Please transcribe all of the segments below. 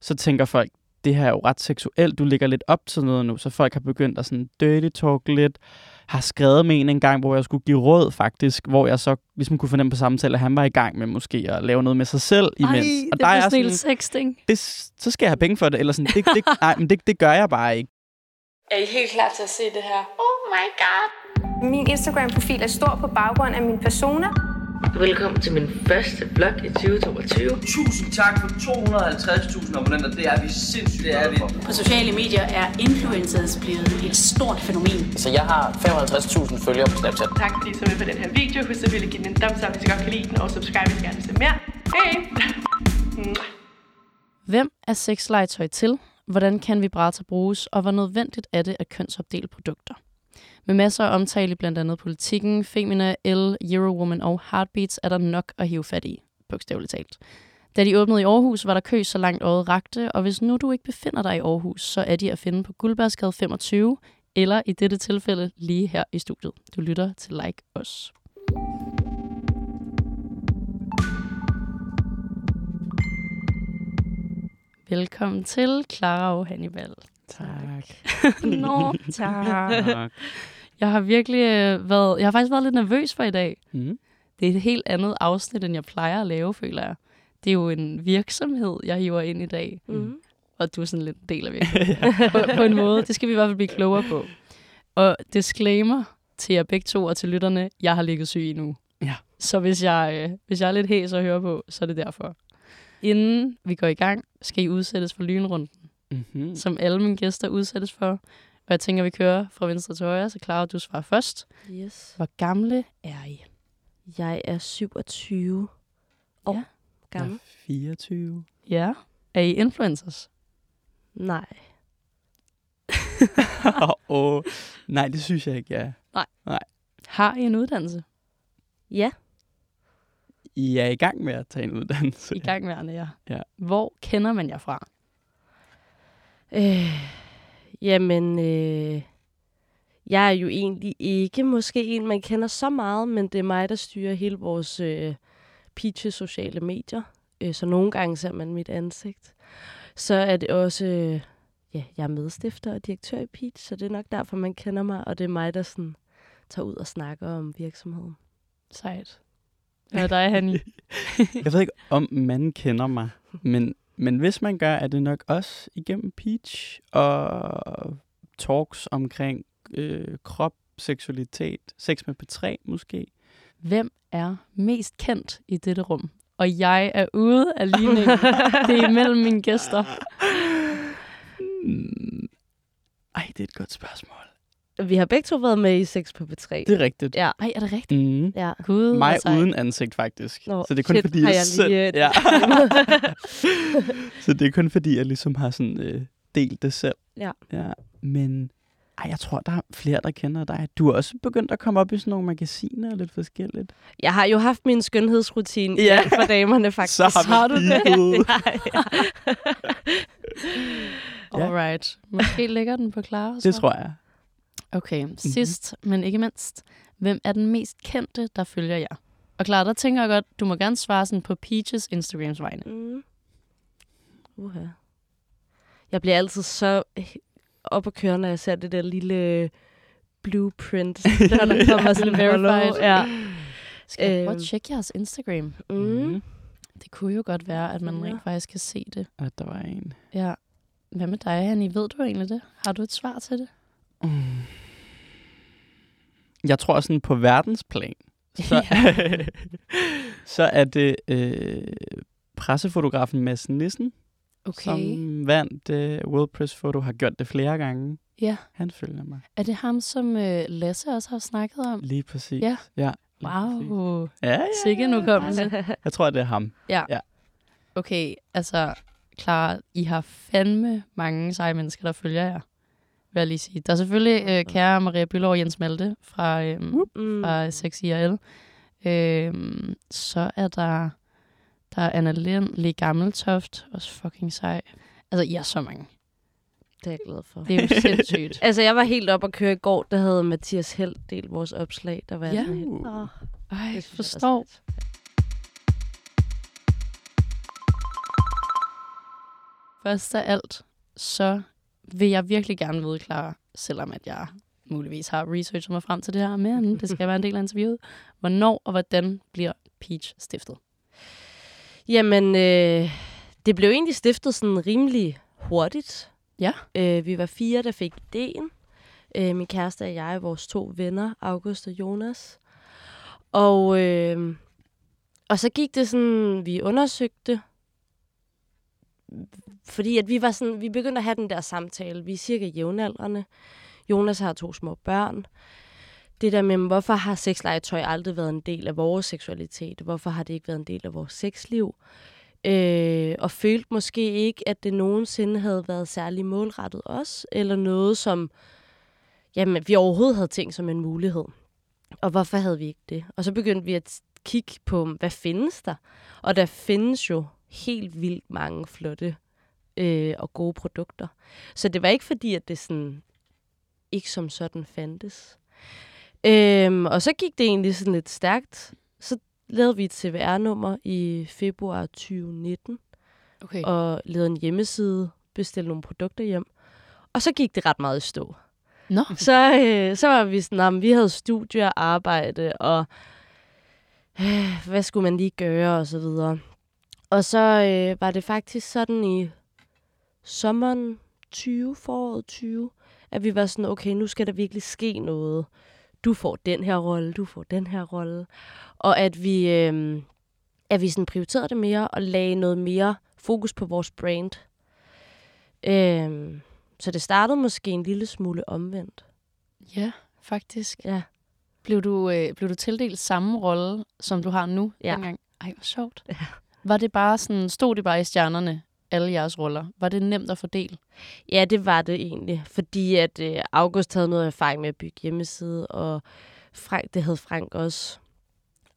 så tænker folk, det her er jo ret seksuelt, du ligger lidt op til noget nu, så folk har begyndt at sådan dirty talk lidt, har skrevet med en en gang, hvor jeg skulle give råd faktisk, hvor jeg så ligesom kunne fornemme på samtale, at han var i gang med måske at lave noget med sig selv imens. Ej, og det er sådan sådan, sexting. det, så skal jeg have penge for det, eller sådan, det, det, nej, men det, det gør jeg bare ikke. Er I helt klar til at se det her? Oh my god! Min Instagram-profil er stor på baggrund af min persona. Velkommen til min første vlog i 2022. Tusind tak for 250.000 abonnenter. Det er vi sindssygt det er vi. På sociale medier er influencers blevet et stort fænomen. Så jeg har 55.000 følgere på Snapchat. Tak fordi I så med på den her video. Husk at give den en thumbs up, hvis I godt kan lide den, og subscribe, hvis I gerne vil se mere. Hej! Hvem er sexlegetøj til? Hvordan kan vibrator bruges? Og hvor nødvendigt er det at kønsopdele produkter? Med masser af omtale i blandt andet politikken, Femina, L, Eurowoman og Heartbeats er der nok at hive fat i, bogstaveligt talt. Da de åbnede i Aarhus, var der kø så langt øjet rakte, og hvis nu du ikke befinder dig i Aarhus, så er de at finde på Guldbergsgade 25, eller i dette tilfælde lige her i studiet. Du lytter til Like Os. Velkommen til Clara og Hannibal. Tak. Nå, tak. tak. Jeg har virkelig øh, været, jeg har faktisk været lidt nervøs for i dag. Mm. Det er et helt andet afsnit, end jeg plejer at lave, føler jeg. Det er jo en virksomhed, jeg hiver ind i dag. Mm. Og du er sådan lidt en del af virksomheden. på, på en måde. Det skal vi i hvert fald blive klogere på. Og disclaimer til jer begge to og til lytterne, jeg har ligget syg nu. Ja. Så hvis jeg, øh, hvis jeg er lidt hæs at høre på, så er det derfor. Inden vi går i gang, skal I udsættes for lynrunden, Mm-hmm. som alle mine gæster udsættes for. Og jeg tænker, vi kører fra venstre til højre, så Clara, du svarer først. Yes. Hvor gamle er I? Jeg er 27 år Ja. gammel. 24. Ja. Er I influencers? Nej. Åh, oh, nej, det synes jeg ikke, jeg er. Har I en uddannelse? Ja. I er i gang med at tage en uddannelse. I gang med ja. Ja. Hvor kender man jer fra? Øh, jamen, øh, jeg er jo egentlig ikke måske en, man kender så meget, men det er mig, der styrer hele vores øh, Peaches sociale medier. Øh, så nogle gange ser man mit ansigt. Så er det også, øh, ja, jeg er medstifter og direktør i Peach, så det er nok derfor, man kender mig, og det er mig, der sådan tager ud og snakker om virksomheden. Sejt. Hvad er dig, Hanni? Jeg ved ikke, om man kender mig, men, men hvis man gør, er det nok også igennem Peach og talks omkring øh, krop, seksualitet, sex med P3 måske. Hvem er mest kendt i dette rum? Og jeg er ude af ligningen. det er mellem mine gæster. Ej, det er et godt spørgsmål. Vi har begge to været med i Sex på P3. Det er rigtigt. Ja. Ej, er det rigtigt? Mm. Ja. Gud, Mig sejt. uden ansigt, faktisk. Nå, så det er kun shit, fordi, jeg, jeg selv... lige, Ja. så det er kun fordi, jeg ligesom har sådan, øh, delt det selv. Ja. ja. Men ej, jeg tror, der er flere, der kender dig. Du er også begyndt at komme op i sådan nogle magasiner og lidt forskelligt. Jeg har jo haft min skønhedsrutine Ja. for damerne, faktisk. Så har Har du det? ja. Ja. Alright. Måske ligger den på Clara. Det tror jeg. Okay, sidst, men ikke mindst. Hvem er den mest kendte, der følger jer? Og Clara, der tænker jeg godt, du må gerne svare sådan på Peaches Instagrams vegne. Mm. Uha. Jeg bliver altid så op at køre, når jeg ser det der lille blueprint, der, der kommer sådan Verified. Ja. Skal jeg prøve Øhm. at tjekke jeres Instagram? Mm. Mm. Det kunne jo godt være, at man Ja. rent faktisk kan se det. At der var en. Ja. Hvad med dig, Hanni? Ved du egentlig det? Har du et svar til det? Mm. Jeg tror sådan på verdensplan, så, så er det øh, pressefotografen Mads Nissen, Okay. som vandt øh, World Press Photo, har gjort det flere gange. Ja. Han følger mig. Er det ham, som øh, Lasse også har snakket om? Lige præcis. Ja. ja lige præcis. Wow. Ja, ja, Sikke nu kom det. Jeg tror, det er ham. Ja. Ja. Okay, altså, Clara, I har fandme mange seje mennesker, der følger jer. Vil jeg lige sige. Der er selvfølgelig øh, kære Maria Bylov og Jens Malte fra, Mm. fra 6 IRL. Øhm, så er der, der er Anna Lind, Lee Gammeltoft, også fucking sej. Altså, I er så mange. Det er jeg glad for. Det er jo sindssygt. Altså, jeg var helt op at køre i går, der havde Mathias Held delt vores opslag. Der var jeg Ja. sådan helt. Åh, Ej, jeg forstår. Først af alt, så vil jeg virkelig gerne vide, Clara, selvom at jeg muligvis har researchet mig frem til det her, men det skal være en del af interviewet. Hvornår og hvordan bliver Peach stiftet? Jamen, øh, det blev egentlig stiftet sådan rimelig hurtigt. Ja. Øh, vi var fire, der fik ideen. Øh, min kæreste og jeg, vores to venner, August og Jonas. Og, øh, og så gik det sådan, vi undersøgte, fordi at vi var sådan, vi begyndte at have den der samtale. Vi er cirka jævnaldrende. Jonas har to små børn. Det der med, hvorfor har sexlegetøj aldrig været en del af vores seksualitet? Hvorfor har det ikke været en del af vores sexliv? Øh, og følte måske ikke, at det nogensinde havde været særlig målrettet os, eller noget, som jamen, vi overhovedet havde tænkt som en mulighed. Og hvorfor havde vi ikke det? Og så begyndte vi at kigge på, hvad findes der? Og der findes jo helt vildt mange flotte øh, og gode produkter. Så det var ikke fordi, at det sådan ikke som sådan fandtes. Øhm, og så gik det egentlig sådan lidt stærkt. Så lavede vi et CVR-nummer i februar 2019. Okay. Og lavede en hjemmeside, bestilte nogle produkter hjem. Og så gik det ret meget i stå. Nå. Så, øh, så var vi sådan, at vi havde studie og arbejde, og øh, hvad skulle man lige gøre, og så videre. Og så øh, var det faktisk sådan i sommeren 20, foråret 20, at vi var sådan, okay, nu skal der virkelig ske noget. Du får den her rolle, du får den her rolle. Og at vi, øh, at vi sådan prioriterede det mere og lagde noget mere fokus på vores brand. Øh, så det startede måske en lille smule omvendt. Ja, faktisk. Ja. Blev du, øh, blev du tildelt samme rolle, som du har nu? Ja. Dengang? Ej, hvor sjovt. Ja. Var det bare sådan, stod det bare i stjernerne, alle jeres roller? Var det nemt at fordele? Ja, det var det egentlig. Fordi at øh, August havde noget erfaring med at bygge hjemmeside, og Frank, det havde Frank også.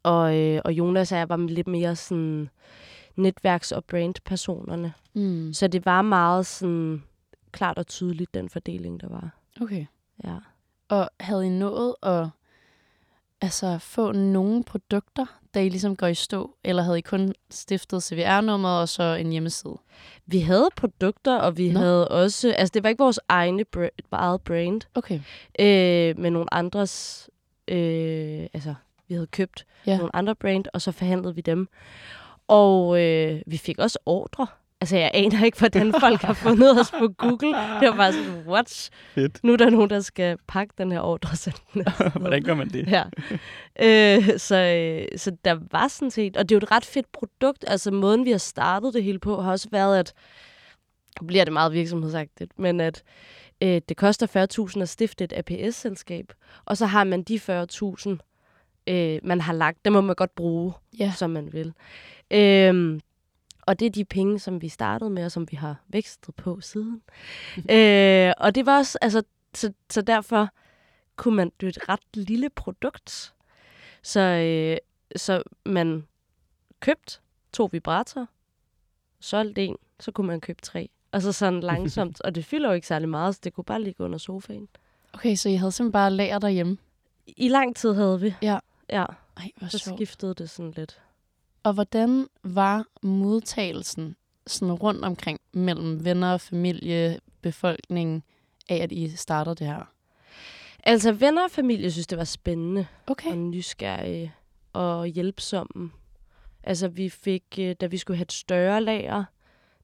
Og, øh, og Jonas og jeg var lidt mere sådan netværks- og brandpersonerne. Mm. Så det var meget sådan klart og tydeligt, den fordeling, der var. Okay. Ja. Og havde I nået at altså, få nogle produkter, da I ligesom går i stå? Eller havde I kun stiftet CVR-nummeret og så en hjemmeside? Vi havde produkter, og vi Nå. Havde også... Altså, det var ikke vores egne br- eget brand, Okay. øh, men nogle andres... Øh, altså, vi havde købt ja. nogle andre brand, og så forhandlede vi dem. Og øh, vi fik også ordre. Altså, jeg aner ikke, hvordan folk har fundet os på Google. Det var bare sådan, what? Fedt. Nu er der nogen, der skal pakke den her ordre den. Hvordan gør man det? Ja. Øh, så, øh, så der var sådan set... Og det er jo et ret fedt produkt. Altså, måden, vi har startet det hele på, har også været, at... Nu bliver det meget virksomhedsagtigt, men at øh, det koster 40.000 at stifte et APS-selskab, og så har man de 40.000, øh, man har lagt, dem må man godt bruge, Ja. som man vil. Øh, og det er de penge, som vi startede med, og som vi har vækstet på siden. øh, og det var også, altså, så, så derfor kunne man, det er et ret lille produkt. Så, øh, så man købte to vibratorer, solgte en, så kunne man købe tre. Og så sådan langsomt, og det fylder jo ikke særlig meget, så det kunne bare ligge under sofaen. Okay, så I havde simpelthen bare lager derhjemme? I lang tid havde vi. Ja. Ja, Ej, hvor så sjovt. skiftede det sådan lidt. Og hvordan var modtagelsen sådan rundt omkring mellem venner, familie, befolkning af, at I starter det her? Altså, venner og familie synes, det var spændende Okay. og nysgerrige og hjælpsomme. Altså, vi fik, øh, da vi skulle have et større lager,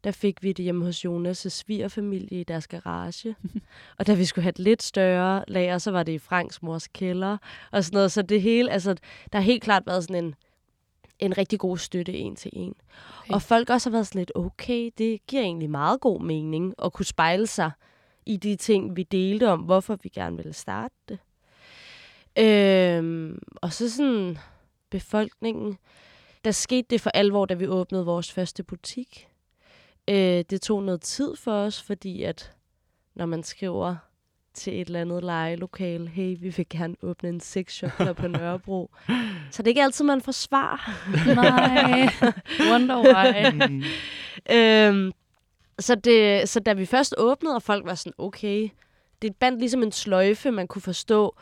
der fik vi det hjemme hos Jonas' svigerfamilie i deres garage. og da vi skulle have et lidt større lager, så var det i Franks mors kælder og sådan noget. Så det hele, altså, der har helt klart været sådan en, en rigtig god støtte en til en. Okay. Og folk også har været sådan lidt, okay, det giver egentlig meget god mening at kunne spejle sig i de ting, vi delte om, hvorfor vi gerne ville starte det. Øhm, og så sådan befolkningen. Der skete det for alvor, da vi åbnede vores første butik. Øh, det tog noget tid for os, fordi at når man skriver til et eller andet lejelokale, hey, vi vil gerne åbne en sexshop her på Nørrebro, så det er ikke altid, man får svar. Nej, wonder why. Mm. øhm, så, det, så da vi først åbnede, og folk var sådan, okay, det bandt ligesom en sløjfe, man kunne forstå,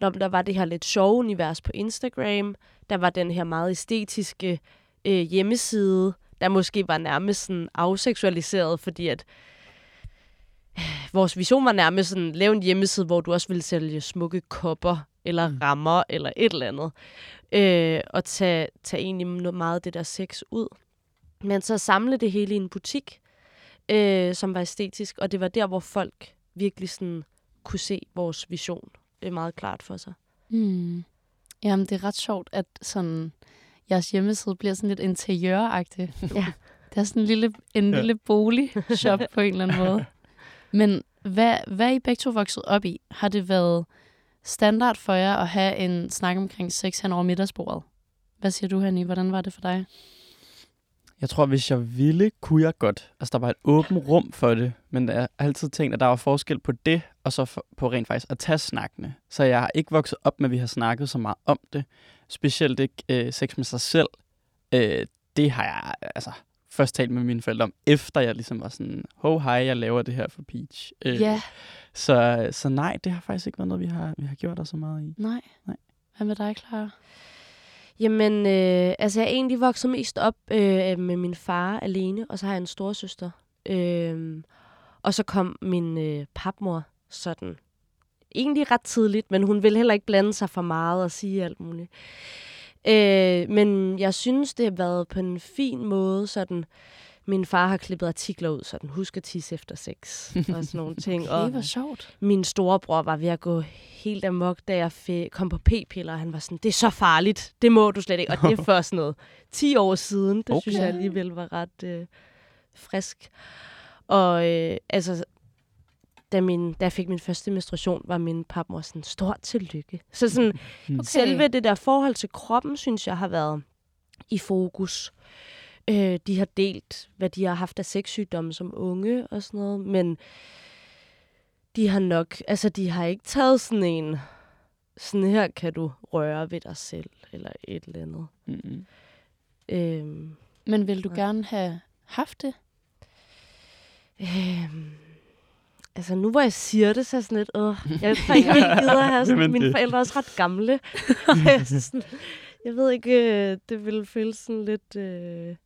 når der var det her lidt sjove univers på Instagram, der var den her meget æstetiske øh, hjemmeside, der måske var nærmest sådan afseksualiseret, fordi at vores vision var nærmest sådan, lave en hjemmeside, hvor du også ville sælge smukke kopper, eller Mm. rammer, eller et eller andet. Øh, og tage, tage egentlig noget meget af det der sex ud. Men så samle det hele i en butik, øh, som var æstetisk, og det var der, hvor folk virkelig sådan kunne se vores vision øh, meget klart for sig. Mm. Jamen, det er ret sjovt, at sådan, jeres hjemmeside bliver sådan lidt interiøragtig. Ja. Det er sådan en lille, en Ja. lille boligshop på en eller anden måde. Men hvad, hvad er I begge to vokset op i? Har det været standard for jer at have en snak omkring sex hen over middagsbordet? Hvad siger du, Hanni? Hvordan var det for dig? Jeg tror, hvis jeg ville, kunne jeg godt. Altså, der var et åbent rum for det, men jeg har altid tænkt, at der var forskel på det, og så for, på rent faktisk at tage snakkene. Så jeg har ikke vokset op med, at vi har snakket så meget om det. Specielt ikke øh, sex med sig selv. Øh, det har jeg altså først talt med mine forældre om, efter jeg ligesom var sådan, ho hej, jeg laver det her for Peach. Øh, Ja, så, så nej, det har faktisk ikke været noget, vi har, vi har gjort os så meget i. nej. Nej. Hvad med dig, Clara? Jamen, øh, altså jeg er egentlig vokset mest op øh, med min far alene, og så har jeg en storesøster. Øh, og så kom min øh, papmor sådan egentlig ret tidligt, men hun ville heller ikke blande sig for meget og sige alt muligt. Øh, men jeg synes, det har været på en fin måde, sådan min far har klippet artikler ud, sådan husk at tisse efter sex og sådan nogle ting. Det og var sjovt. min storebror var ved at gå helt amok, da jeg kom på p-piller. Han var sådan, det er så farligt, det må du slet ikke. Og det er først noget 10 år siden. Det okay. synes jeg Okay. alligevel var ret øh, frisk. Og øh, altså, da, min, da jeg fik min første menstruation, var min papmor sådan, stort tillykke. Så sådan, Okay. selve det der forhold til kroppen, synes jeg har været i fokus. Øh, de har delt, hvad de har haft af sexsygdomme som unge og sådan noget, men de har nok, altså de har ikke taget sådan en, sådan her kan du røre ved dig selv, eller et eller andet. Mm-hmm. Øhm, Men vil du Ja. gerne have haft det? øhm, altså nu hvor jeg siger det, så er jeg sådan lidt, øh, jeg tror ikke, jeg gider at have sådan, Jamen, mine det- forældre er også ret gamle. Og jeg, sådan, jeg ved ikke, øh, det ville føles sådan lidt... Øh...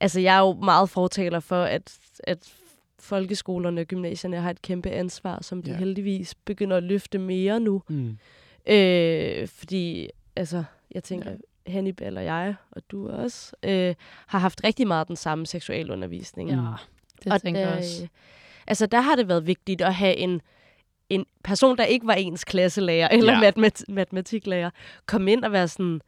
Altså jeg er jo meget fortaler for, at, at folkeskolerne og gymnasierne har et kæmpe ansvar, som de Ja. heldigvis begynder at løfte mere nu. Mm. Øh, fordi, altså, jeg tænker, ja. Hannibal og jeg, og du også, øh, har haft rigtig meget den samme seksualundervisning. Ja, det og tænker jeg også. Altså, der har det været vigtigt at have en, en person, der ikke var ens klasselærer eller Ja. matematik- matematiklærer, komme ind og være sådan,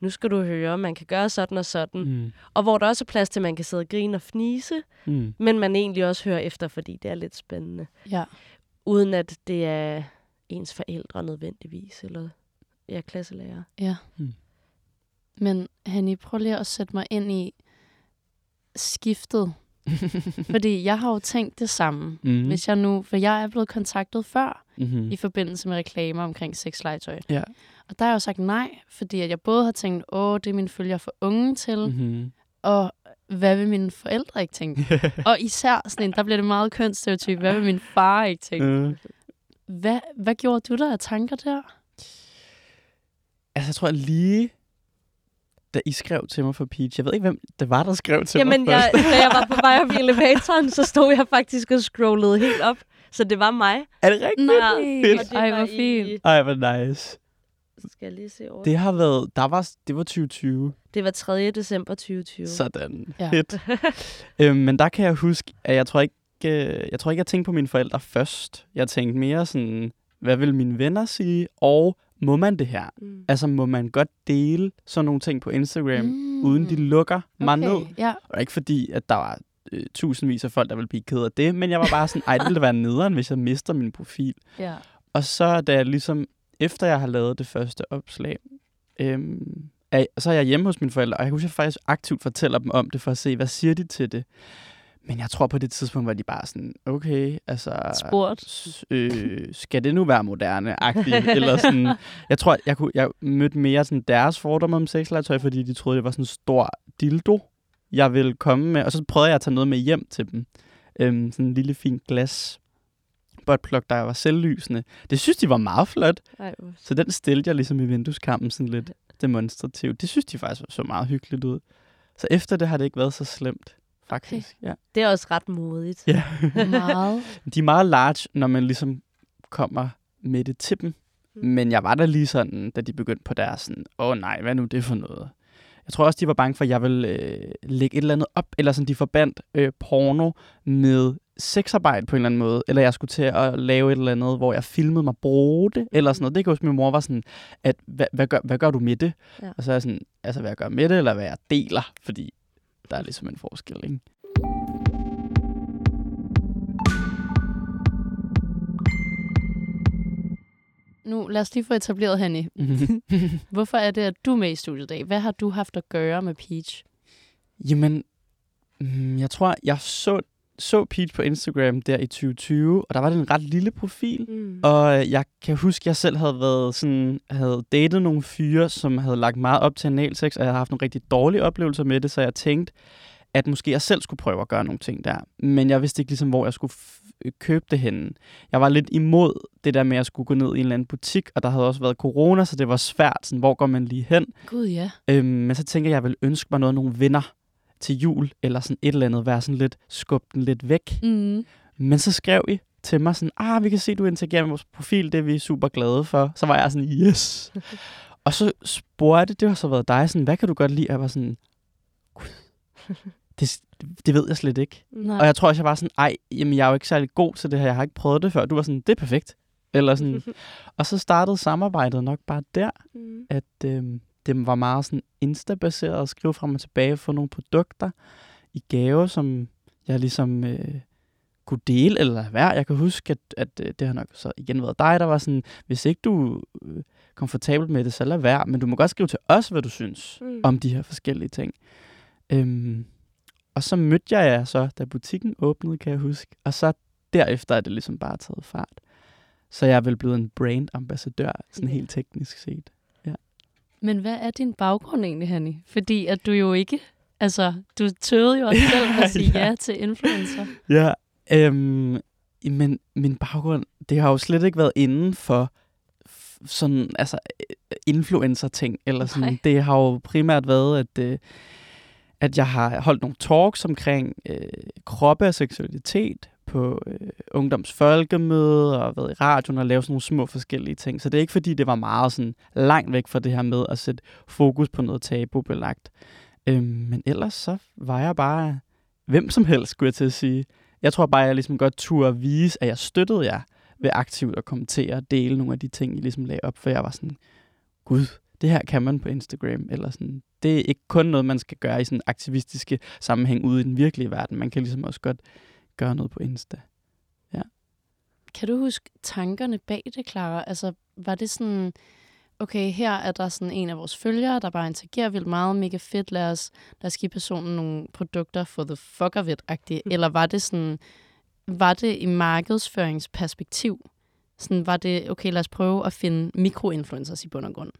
nu skal du høre, man kan gøre sådan og sådan. Mm. Og hvor der også er plads til, at man kan sidde og grine og fnise, Mm. men man egentlig også hører efter, fordi det er lidt spændende. Ja. Uden at det er ens forældre nødvendigvis, eller ja, klasselærer. Ja. Mm. Men Hanni, prøv lige at sætte mig ind i skiftet. Fordi jeg har jo tænkt det samme. Mhm. Hvis jeg nu, for jeg er blevet kontaktet før Mm-hmm. i forbindelse med reklamer omkring sexlegetøj. Ja. Og der har jeg jo sagt nej, fordi at jeg både har tænkt, åh, det er mine følger for unge til, mm. Mm-hmm. og hvad vil mine forældre ikke tænke? og især sådan en, der bliver det meget kønsstereotyp, hvad vil min far ikke tænke? Øh. Hvad, hvad gjorde du der af tanker der? Altså, jeg tror lige, da I skrev til mig for Peach, jeg ved ikke, hvem det var, der skrev til Jamen, mig jeg, først. da jeg var på vej op i elevatoren, så stod jeg faktisk og scrollede helt op. Så det var mig. Er det rigtigt? Nej, Fedt. og det Ej, hvor fint. Ej, hvor nice. Skal jeg lige se over? Det har været, der var, det var 2020. Det var 3. december 2020. Sådan. Ja. Fedt. øhm, men der kan jeg huske, at jeg tror ikke, øh, jeg tror ikke, jeg tænkte på mine forældre først. Jeg tænkte mere sådan, hvad vil mine venner sige? Og må man det her? Mm. Altså, må man godt dele sådan nogle ting på Instagram, mm. uden de lukker mig ned? Ja. Og ikke fordi, at der var øh, tusindvis af folk, der ville blive ked af det, men jeg var bare sådan, ej, det ville være nederen, hvis jeg mister min profil. ja. Og så da jeg ligesom, efter jeg har lavet det første opslag, øhm, er, så er jeg hjemme hos mine forældre, og jeg husker faktisk aktivt fortæller dem om det, for at se, hvad siger de til det. Men jeg tror på det tidspunkt, var de bare sådan, okay, altså... Spurgt. s- Øh, skal det nu være moderne-agtigt? Eller sådan, jeg tror, jeg, kunne, jeg mødte mere sådan deres fordomme om sexlegetøj, fordi de troede, det var sådan en stor dildo, jeg ville komme med. Og så prøvede jeg at tage noget med hjem til dem. Øhm, sådan en lille fin glas buttplug, der var selvlysende. Det synes de var meget flot. Ej, Så den stillede jeg ligesom i vindueskampen sådan lidt demonstrativt. Det synes de faktisk så meget hyggeligt ud. Så efter det har det ikke været så slemt, faktisk. Okay. Ja. Det er også ret modigt. Ja. Meget. De er meget large, når man ligesom kommer med det til dem. Men jeg var der lige sådan, da de begyndte på deres sådan, åh oh, nej, hvad nu det for noget? Jeg tror også, de var bange for, at jeg ville øh, lægge et eller andet op, eller sådan, de forbandt øh, porno med sexarbejde på en eller anden måde, eller jeg skulle til at lave et eller andet, hvor jeg filmede mig bruge det, eller sådan noget. Det kan huske, min mor var sådan, at hvad, hvad, gør, hvad gør du med det? Ja. Og så er jeg sådan, altså hvad jeg gør med det, eller hvad jeg deler, fordi der er ligesom en forskel, ikke? Nu lad os lige få etableret, Hanni. Hvorfor er det, at du er med i studiet i dag? Hvad har du haft at gøre med Peach? Jamen, mm, jeg tror, jeg så, så Peach på Instagram der i 2020, og der var det en ret lille profil. Mm. Og jeg kan huske, at jeg selv havde været sådan, havde datet nogle fyre, som havde lagt meget op til analsex, og jeg havde haft nogle rigtig dårlige oplevelser med det, så jeg tænkte, at måske jeg selv skulle prøve at gøre nogle ting der. Men jeg vidste ikke ligesom, hvor jeg skulle købe det henne. Jeg var lidt imod det der med, at jeg skulle gå ned i en eller anden butik, og der havde også været corona, så det var svært, sådan, hvor går man lige hen? Gud, ja. Øhm, men så tænker jeg, at jeg vil ønske mig noget af nogle venner til jul, eller sådan et eller andet, være sådan lidt, skubbe den lidt væk. Mm. Men så skrev I til mig sådan, ah, vi kan se, du interagerer med vores profil, det er vi super glade for. Så var jeg sådan, yes. og så spurgte, det har så været dig, sådan, hvad kan du godt lide? Og jeg var sådan, gud, det, det ved jeg slet ikke. Nej. Og jeg tror også, jeg var sådan, ej, jamen, jeg er jo ikke særlig god til det her, jeg har ikke prøvet det før. Du var sådan, det er perfekt. Eller sådan. og så startede samarbejdet nok bare der, Mm. at øhm, det var meget sådan Insta-baseret at skrive frem og tilbage, få nogle produkter i gave, som jeg ligesom øh, kunne dele eller lade være. Jeg kan huske, at, at øh, det har nok så igen været dig, der var sådan, hvis ikke du øh, komfortabel med det, så lad være. Men du må godt skrive til os, hvad du synes Mm. om de her forskellige ting. Øhm, og så mødte jeg jer så, da butikken åbnede, kan jeg huske. Og så derefter er det ligesom bare taget fart. Så jeg er vel blevet en brand-ambassadør, sådan Ja. helt teknisk set. Men hvad er din baggrund egentlig, Hanni? Fordi at du jo ikke... Altså, du tøvede jo også selv at sige Ja. ja til influencer. Ja, øhm, men min baggrund, det har jo slet ikke været inden for sådan, altså, øh, influencer-ting, eller sådan. Nej. Det har jo primært været, at, øh, at jeg har holdt nogle talks omkring øh, kroppe og seksualitet på øh, ungdomsfolkemøde og været i radioen og lavet sådan nogle små forskellige ting. Så det er ikke fordi, det var meget sådan langt væk fra det her med at sætte fokus på noget tabubelagt. Øh, men ellers så var jeg bare hvem som helst, skulle jeg til at sige. Jeg tror bare, jeg ligesom godt turde vise, at jeg støttede jer ved aktivt at kommentere og dele nogle af de ting, I ligesom lagde op, for jeg var sådan, gud, det her kan man på Instagram, eller sådan, det er ikke kun noget, man skal gøre i sådan aktivistiske sammenhæng ude i den virkelige verden. Man kan ligesom også godt gøre noget på Insta. Kan du huske tankerne bag det, Clara? Altså, var det sådan, okay, her er der sådan en af vores følgere, der bare interagerer vildt meget, mega fedt, lad os, lad os give personen nogle produkter for the fuck of it-agtigt. Eller var det sådan, var det i markedsføringsperspektiv? Sådan, var det, okay, lad os prøve at finde mikroinfluencers i bund og grund?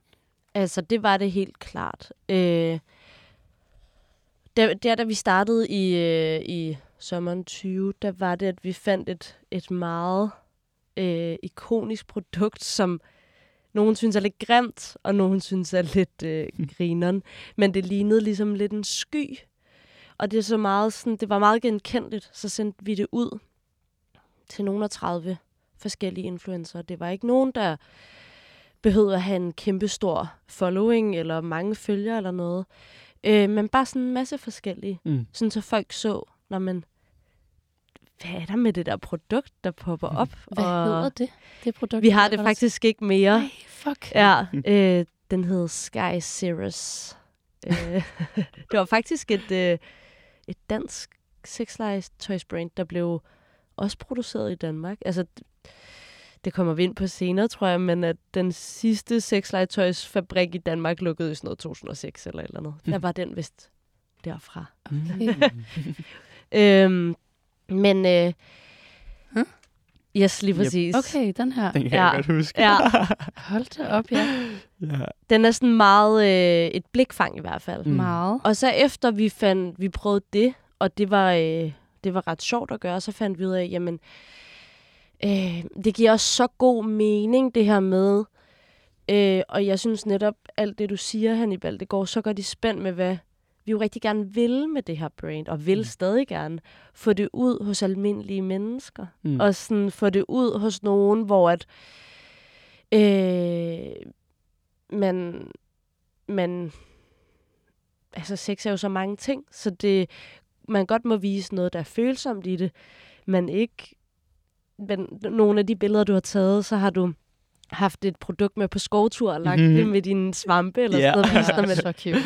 Altså, det var det helt klart. Øh, der, der, da vi startede i, øh, i sommeren 20, der var det, at vi fandt et, et meget øh, ikonisk produkt, som nogen synes er lidt grimt, og nogen synes er lidt øh, grineren. Men det lignede ligesom lidt en sky. Og det, er så meget sådan, det var meget genkendeligt. Så sendte vi det ud til nogle af 30 forskellige influencer. Det var ikke nogen, der behøvede at have en kæmpe stor following, eller mange følgere eller noget. Øh, men bare sådan en masse forskellige. Mm. Sådan så folk så, når man hvad er der med det der produkt, der popper op? Hvad og hedder det, det produkt? Vi har det faktisk ikke mere. Ej, fuck. Ja, øh, den hed Sky Cirrus. øh, det var faktisk et, øh, et dansk sexlegetøjsbrand, der blev også produceret i Danmark. Altså, det kommer vi ind på senere, tror jeg, men at den sidste sexlegetøjsfabrik i Danmark lukkede i sådan noget 2006 eller eller andet. Der var den vist derfra. Okay. Øhm, men, øh, Huh? yes, lige Yep. præcis. okay, den her. Den kan Ja. jeg godt huske. Ja. Hold da op, ja. ja. Den er sådan meget øh, et blikfang i hvert fald. Mm. Meget. Og så efter vi fandt, vi prøvede det, og det var, øh, det var ret sjovt at gøre, så fandt vi ud af, jamen, øh, det giver også så god mening, det her med, øh, og jeg synes netop, alt det du siger, Hannibal, det går så godt i spænd med, hvad vi jo rigtig gerne vil med det her brand, og vil mm. stadig gerne få det ud hos almindelige mennesker. Mm. Og sådan få det ud hos nogen, hvor at øh, man, man, altså sex er jo så mange ting, så det, man godt må vise noget, der er følsomt i det, men ikke, men nogle af de billeder, du har taget, så har du haft et produkt med på skovtur og lagt mm. det med dine svampe eller yeah. sådan noget. med så cute.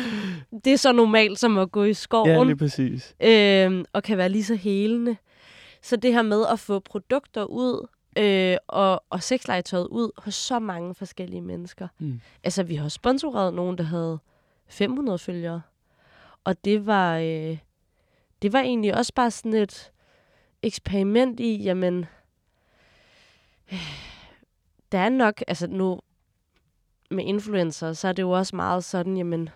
Det er så normalt som at gå i skoven. Ja, lige præcis. Øh, og kan være lige så helende. Så det her med at få produkter ud, øh, og, og sexlegetøjet ud hos så mange forskellige mennesker. Mm. Altså, vi har sponsoreret nogen, der havde 500 følgere. Og det var, øh, det var egentlig også bare sådan et eksperiment i, jamen, der er nok, altså nu med influencer, så er det jo også meget sådan, jamen,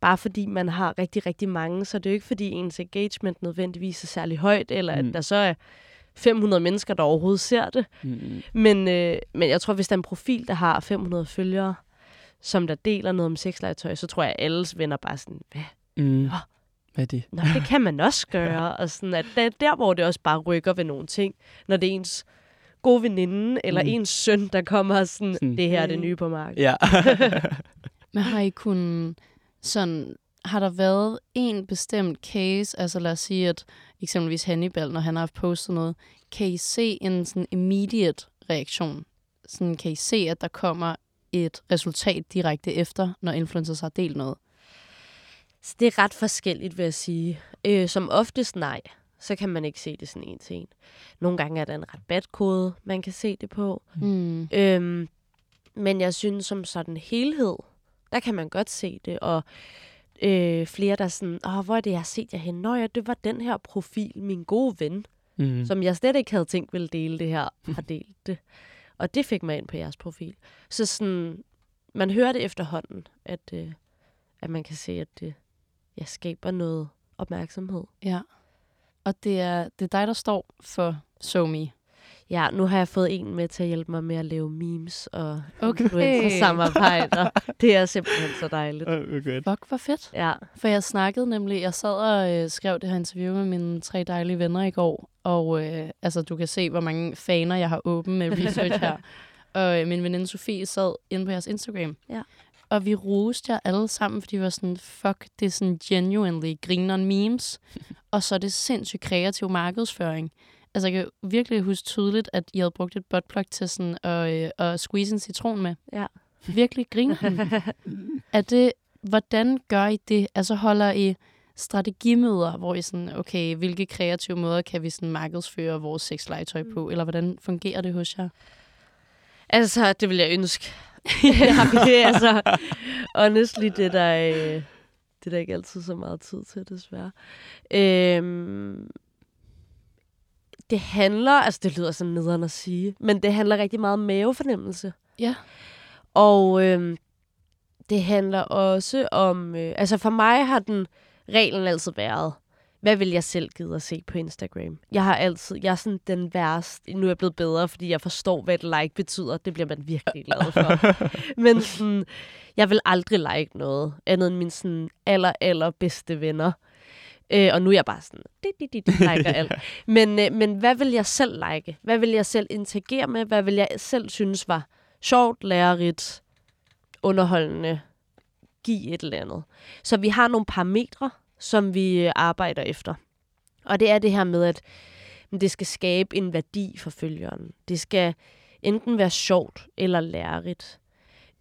bare fordi man har rigtig, rigtig mange, så er det jo ikke fordi ens engagement nødvendigvis er særlig højt, eller mm. at der så er 500 mennesker, der overhovedet ser det. Mm. Men, øh, men jeg tror, hvis der er en profil, der har 500 følgere, som der deler noget om sexlegetøj, så tror jeg, at alles venner bare sådan, hvad? Mm. Oh, hvad er det? Nå, det kan man også gøre. og sådan, at der, der, hvor det også bare rykker ved nogle ting, når det er ens gode veninde, eller mm. ens søn, der kommer sådan, sådan, det her er det nye på markedet. Ja. Men har I kun sådan, har der været en bestemt case, altså lad os sige, at eksempelvis Hannibal, når han har postet noget, kan I se en sådan immediate reaktion? Sådan, kan I se, at der kommer et resultat direkte efter, når influencers har delt noget? Så det er ret forskelligt, vil jeg sige. Øh, som oftest nej så kan man ikke se det sådan en til en. Nogle gange er der en rabatkode, man kan se det på. Mm. Øhm, men jeg synes som sådan helhed, der kan man godt se det. Og øh, flere, der er sådan, Åh, hvor er det, jeg har set jer hen? Nå ja, det var den her profil, min gode ven, mm. som jeg slet ikke havde tænkt ville dele det her, har delt det. Og det fik mig ind på jeres profil. Så sådan, man hører det efterhånden, at, øh, at man kan se, at det ja, skaber noget opmærksomhed. Ja. Og det er, det er dig, der står for SoMe. Ja, nu har jeg fået en med til at hjælpe mig med at lave memes og okay. samarbejder. det er simpelthen så dejligt. Okay. Fuck, hvor fedt. Ja. For jeg snakkede nemlig, jeg sad og øh, skrev det her interview med mine tre dejlige venner i går, og øh, altså, du kan se, hvor mange faner jeg har åbent med research her. og øh, min veninde Sofie sad inde på jeres Instagram. Ja. Og vi roste jer alle sammen, fordi vi var sådan, fuck, det er sådan genuinely grineren memes. og så er det sindssygt kreativ markedsføring. Altså, jeg kan virkelig huske tydeligt, at I havde brugt et buttplug til sådan at, øh, at squeeze en citron med. Ja. Virkelig grine er det, hvordan gør I det? Altså, holder I strategimøder, hvor I sådan, okay, hvilke kreative måder kan vi sådan markedsføre vores sexlegetøj på? Eller hvordan fungerer det hos jer? Altså, det vil jeg ønske. ja, det er altså, honestly, det der, øh, det er der ikke altid så meget tid til, desværre. Øhm, det handler, altså det lyder sådan nederen at sige, men det handler rigtig meget om mavefornemmelse. Ja. Og øhm, det handler også om, øh, altså for mig har den reglen altid været, hvad vil jeg selv gide at se på Instagram? Jeg har altid, jeg er sådan den værste, nu er jeg blevet bedre, fordi jeg forstår, hvad et like betyder. Det bliver man virkelig glad for. Men sådan, jeg vil aldrig like noget, andet end mine sådan aller, aller bedste venner. Øh, og nu er jeg bare sådan, det, det, det, det liker alt. Men, øh, men hvad vil jeg selv like? Hvad vil jeg selv interagere med? Hvad vil jeg selv synes var sjovt, lærerigt, underholdende, give et eller andet? Så vi har nogle parametre, som vi øh, arbejder efter. Og det er det her med, at det skal skabe en værdi for følgeren. Det skal enten være sjovt eller lærerigt.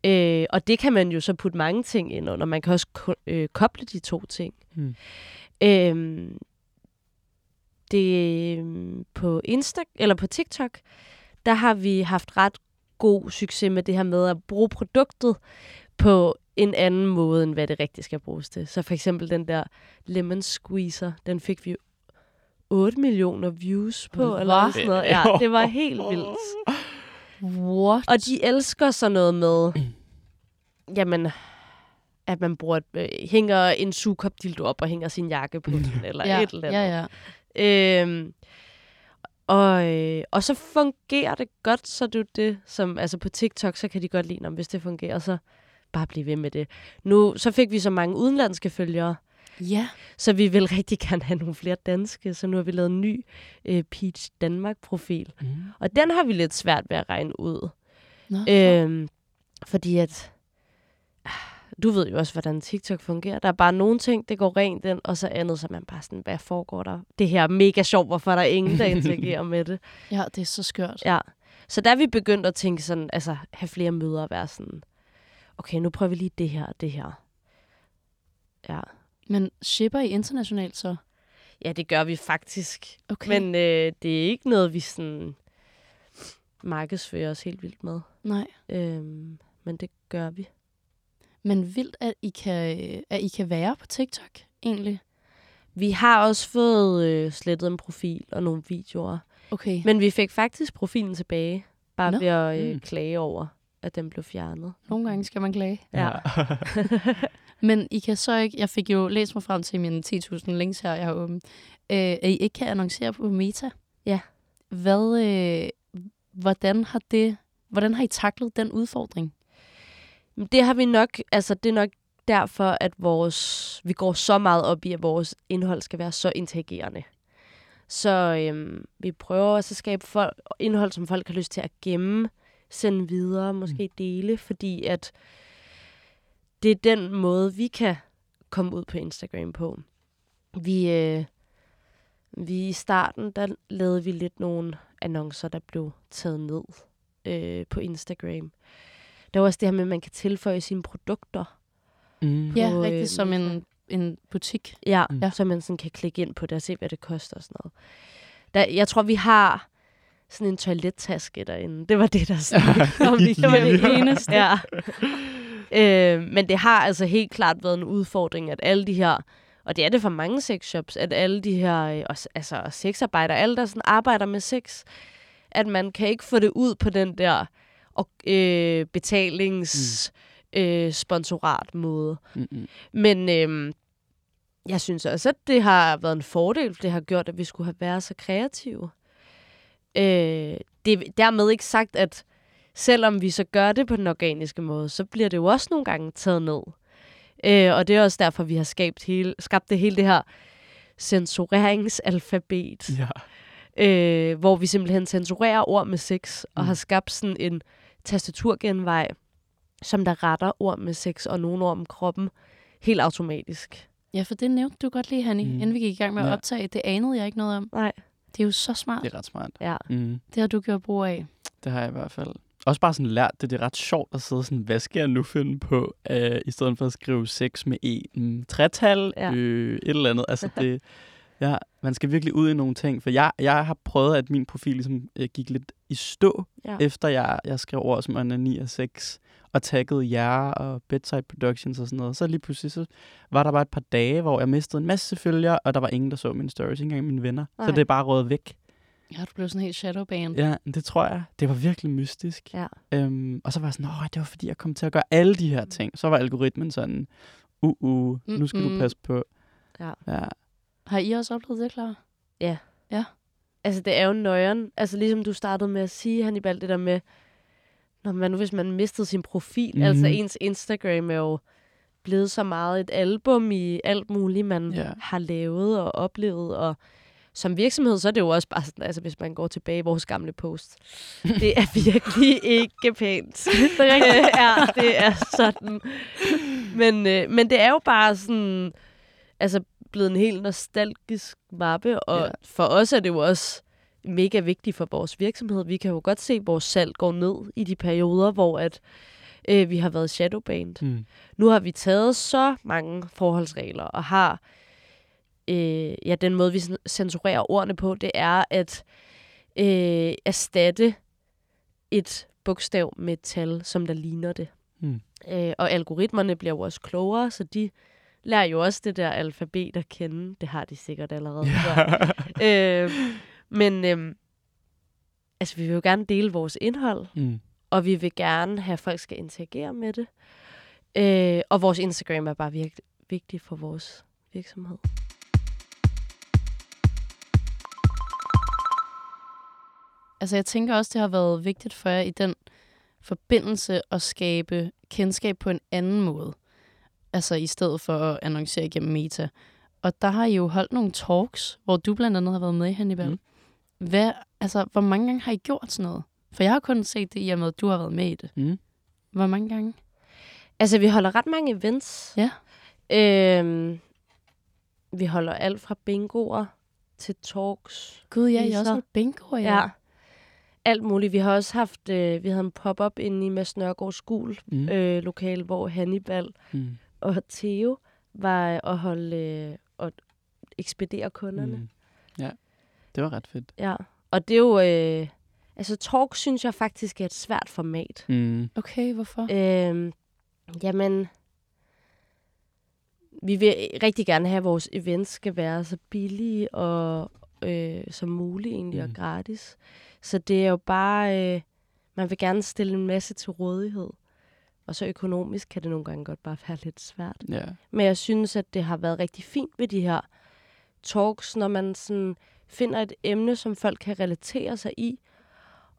Øh, og det kan man jo så putte mange ting ind under. Man kan også ko- øh, koble de to ting. Hmm. Øh, det på Insta eller på TikTok, der har vi haft ret god succes med det her med at bruge produktet på en anden måde, end hvad det rigtigt skal bruges til. Så for eksempel den der lemon squeezer, den fik vi 8 millioner views på, Hvad? eller sådan noget. Ja, det var helt vildt. What? Og de elsker sådan noget med, jamen, at man bruger, øh, hænger en sugekop dildo op og hænger sin jakke på den, eller ja, et eller andet. Ja, ja. Øhm, og, øh, og så fungerer det godt, så det er det, som, altså på TikTok, så kan de godt lide, om hvis det fungerer, så bare blive ved med det. Nu, så fik vi så mange udenlandske følgere, Ja. Så vi vil rigtig gerne have nogle flere danske, så nu har vi lavet en ny øh, Peach Danmark-profil. Mm. Og den har vi lidt svært ved at regne ud. Nå, Øhm, fordi at... ah, Du ved jo også, hvordan TikTok fungerer. Der er bare nogle ting, det går rent ind, og så andet, så man bare sådan, hvad foregår der? Det her er mega sjovt, hvorfor er der ingen, der interagerer med det? ja, det er så skørt. Ja. Så der er vi begyndt at tænke sådan, altså have flere møder og være sådan, okay, nu prøver vi lige det her og det her. Ja. Men shipper I internationalt så? Ja, det gør vi faktisk. Okay. Men øh, det er ikke noget, vi sådan markedsfører os helt vildt med. Nej. Øhm, men det gør vi. Men vildt, at I kan, at I kan være på TikTok, egentlig. Vi har også fået øh, slettet en profil og nogle videoer. Okay. Men vi fik faktisk profilen tilbage, bare Nå. ved at øh, Mm. klage over, at den blev fjernet. Nogle gange skal man klage. Ja. Men I kan så ikke, jeg fik jo læst mig frem til mine 10.000 links her, jeg har åbent, øh, at I ikke kan annoncere på Meta. Ja. Hvad, øh, hvordan har det, hvordan har I taklet den udfordring? Men Det har vi nok, altså det er nok derfor, at vores, vi går så meget op i, at vores indhold skal være så interagerende. Så øhm, vi prøver også at skabe folk, indhold, som folk har lyst til at gemme, sende videre, måske dele, fordi at det er den måde, vi kan komme ud på Instagram på. Vi, øh, vi i starten, der lavede vi lidt nogle annoncer, der blev taget ned øh, på Instagram. Der er også det her med, at man kan tilføje sine produkter. Mm. Ja, På, rigtigt øh, som en, en butik. Ja, Mm. ja, så man sådan kan klikke ind på det og se, hvad det koster og sådan noget. Der, jeg tror, vi har sådan en toilettaske derinde. Det var det, der sådan, kom lige. Det var det eneste. Ja. øh, men det har altså helt klart været en udfordring, at alle de her, og det er det for mange sexshops, at alle de her, øh, altså sexarbejdere, alle der sådan arbejder med sex, at man kan ikke få det ud på den der og, øh, betalings øh, sponsorat måde. Mm-mm. Men øhm, jeg synes også, at det har været en fordel, for det har gjort, at vi skulle have været så kreative. Øh, det er dermed ikke sagt, at selvom vi så gør det på den organiske måde, så bliver det jo også nogle gange taget ned. Øh, og det er også derfor, vi har skabt, hele, skabt det hele det her censureringsalfabet, Ja. øh, hvor vi simpelthen censurerer ord med sex, og Mm. har skabt sådan en tastaturgenvej, som der retter ord med sex og nogle ord om kroppen helt automatisk. Ja, for det nævnte du godt lige, Hanni, Mm. inden vi gik i gang med at Ja. optage. Det anede jeg ikke noget om. Nej. Det er jo så smart. Det er ret smart. Ja. Mm. Det har du gjort brug af. Det har jeg i hvert fald. Også bare sådan lært det. Det er ret sjovt at sidde sådan, hvad skal jeg nu finde på, øh, i stedet for at skrive sex med en tretal, Ja. øh, et eller andet. Altså det, ja, man skal virkelig ud i nogle ting. For jeg, jeg har prøvet, at min profil ligesom, øh, gik lidt i stå, Ja. efter jeg, jeg skrev ord som onani og sex, og taggede jer og Bedside Productions og sådan noget. Så lige pludselig så var der bare et par dage, hvor jeg mistede en masse følgere, og der var ingen, der så mine stories, ikke engang mine venner. Nej. Så det er bare rådet væk. Ja, du blev sådan helt shadowban. Ja, det tror jeg. Det var virkelig mystisk. Ja. Øhm, og så var jeg sådan, Åh, det var fordi, jeg kom til at gøre alle de her ting. Så var algoritmen sådan, uh, uh, nu skal Mm-mm. du passe på. Ja. ja. Har I også oplevet det, Clara? Altså, det er jo nøjeren. Altså, ligesom du startede med at sige, Hannibal, det der med, når man, nu hvis man mistede sin profil, mm-hmm. altså ens Instagram er jo blevet så meget et album i alt muligt, man Ja. har lavet og oplevet, og som virksomhed, så er det jo også bare sådan, altså hvis man går tilbage i vores gamle post, det er virkelig ikke pænt. Det er det er sådan. Men, øh, men det er jo bare sådan, altså blevet en helt nostalgisk mappe, og ja. for os er det jo også mega vigtigt for vores virksomhed. Vi kan jo godt se, at vores salg går ned i de perioder, hvor at, øh, vi har været shadowband. Mm. Nu har vi taget så mange forholdsregler, og har øh, ja, den måde, vi cen- censurerer ordene på, det er at øh, erstatte et bogstav med et tal, som der ligner det. Mm. Øh, og algoritmerne bliver jo også klogere, så de lærer jo også det der alfabet at kende. Det har de sikkert allerede. gjort. øh, men øh, altså, vi vil jo gerne dele vores indhold, Mm. og vi vil gerne have, at folk skal interagere med det. Øh, og vores Instagram er bare virkelig vigtig for vores virksomhed. Altså, jeg tænker også, det har været vigtigt for jer i den forbindelse at skabe kendskab på en anden måde. altså i stedet for at annoncere igennem Meta. Og der har I jo holdt nogle talks, hvor du blandt andet har været med i Hannibal. Mm. Hvad, altså, hvor mange gange har I gjort sådan noget? For jeg har kun set det i og med, at du har været med i det. Mm. Hvor mange gange? Altså, vi holder ret mange events. Ja. Øhm, vi holder alt fra bingoer til talks. Gud, ja, I har også holdt bingoer, ja. Ja. Alt muligt. Vi har også haft, øh, vi havde en pop-up inde i Mads Nørgaard Skul Mm. øh, lokal, hvor Hannibal Mm. og Theo var at holde øh, og ekspedere kunderne. Mm. Ja, det var ret fedt. Ja. Og det er jo... Øh, altså, talk synes jeg faktisk er et svært format. Mm. Okay, hvorfor? Øhm, jamen, vi vil rigtig gerne have, at vores events skal være så billige og øh, som muligt egentlig, mm. Og gratis. Så det er jo bare, øh, man vil gerne stille en masse til rådighed. Og så økonomisk kan det nogle gange godt bare være lidt svært. Ja. Men jeg synes, at det har været rigtig fint ved de her talks, når man sådan finder et emne, som folk kan relatere sig i.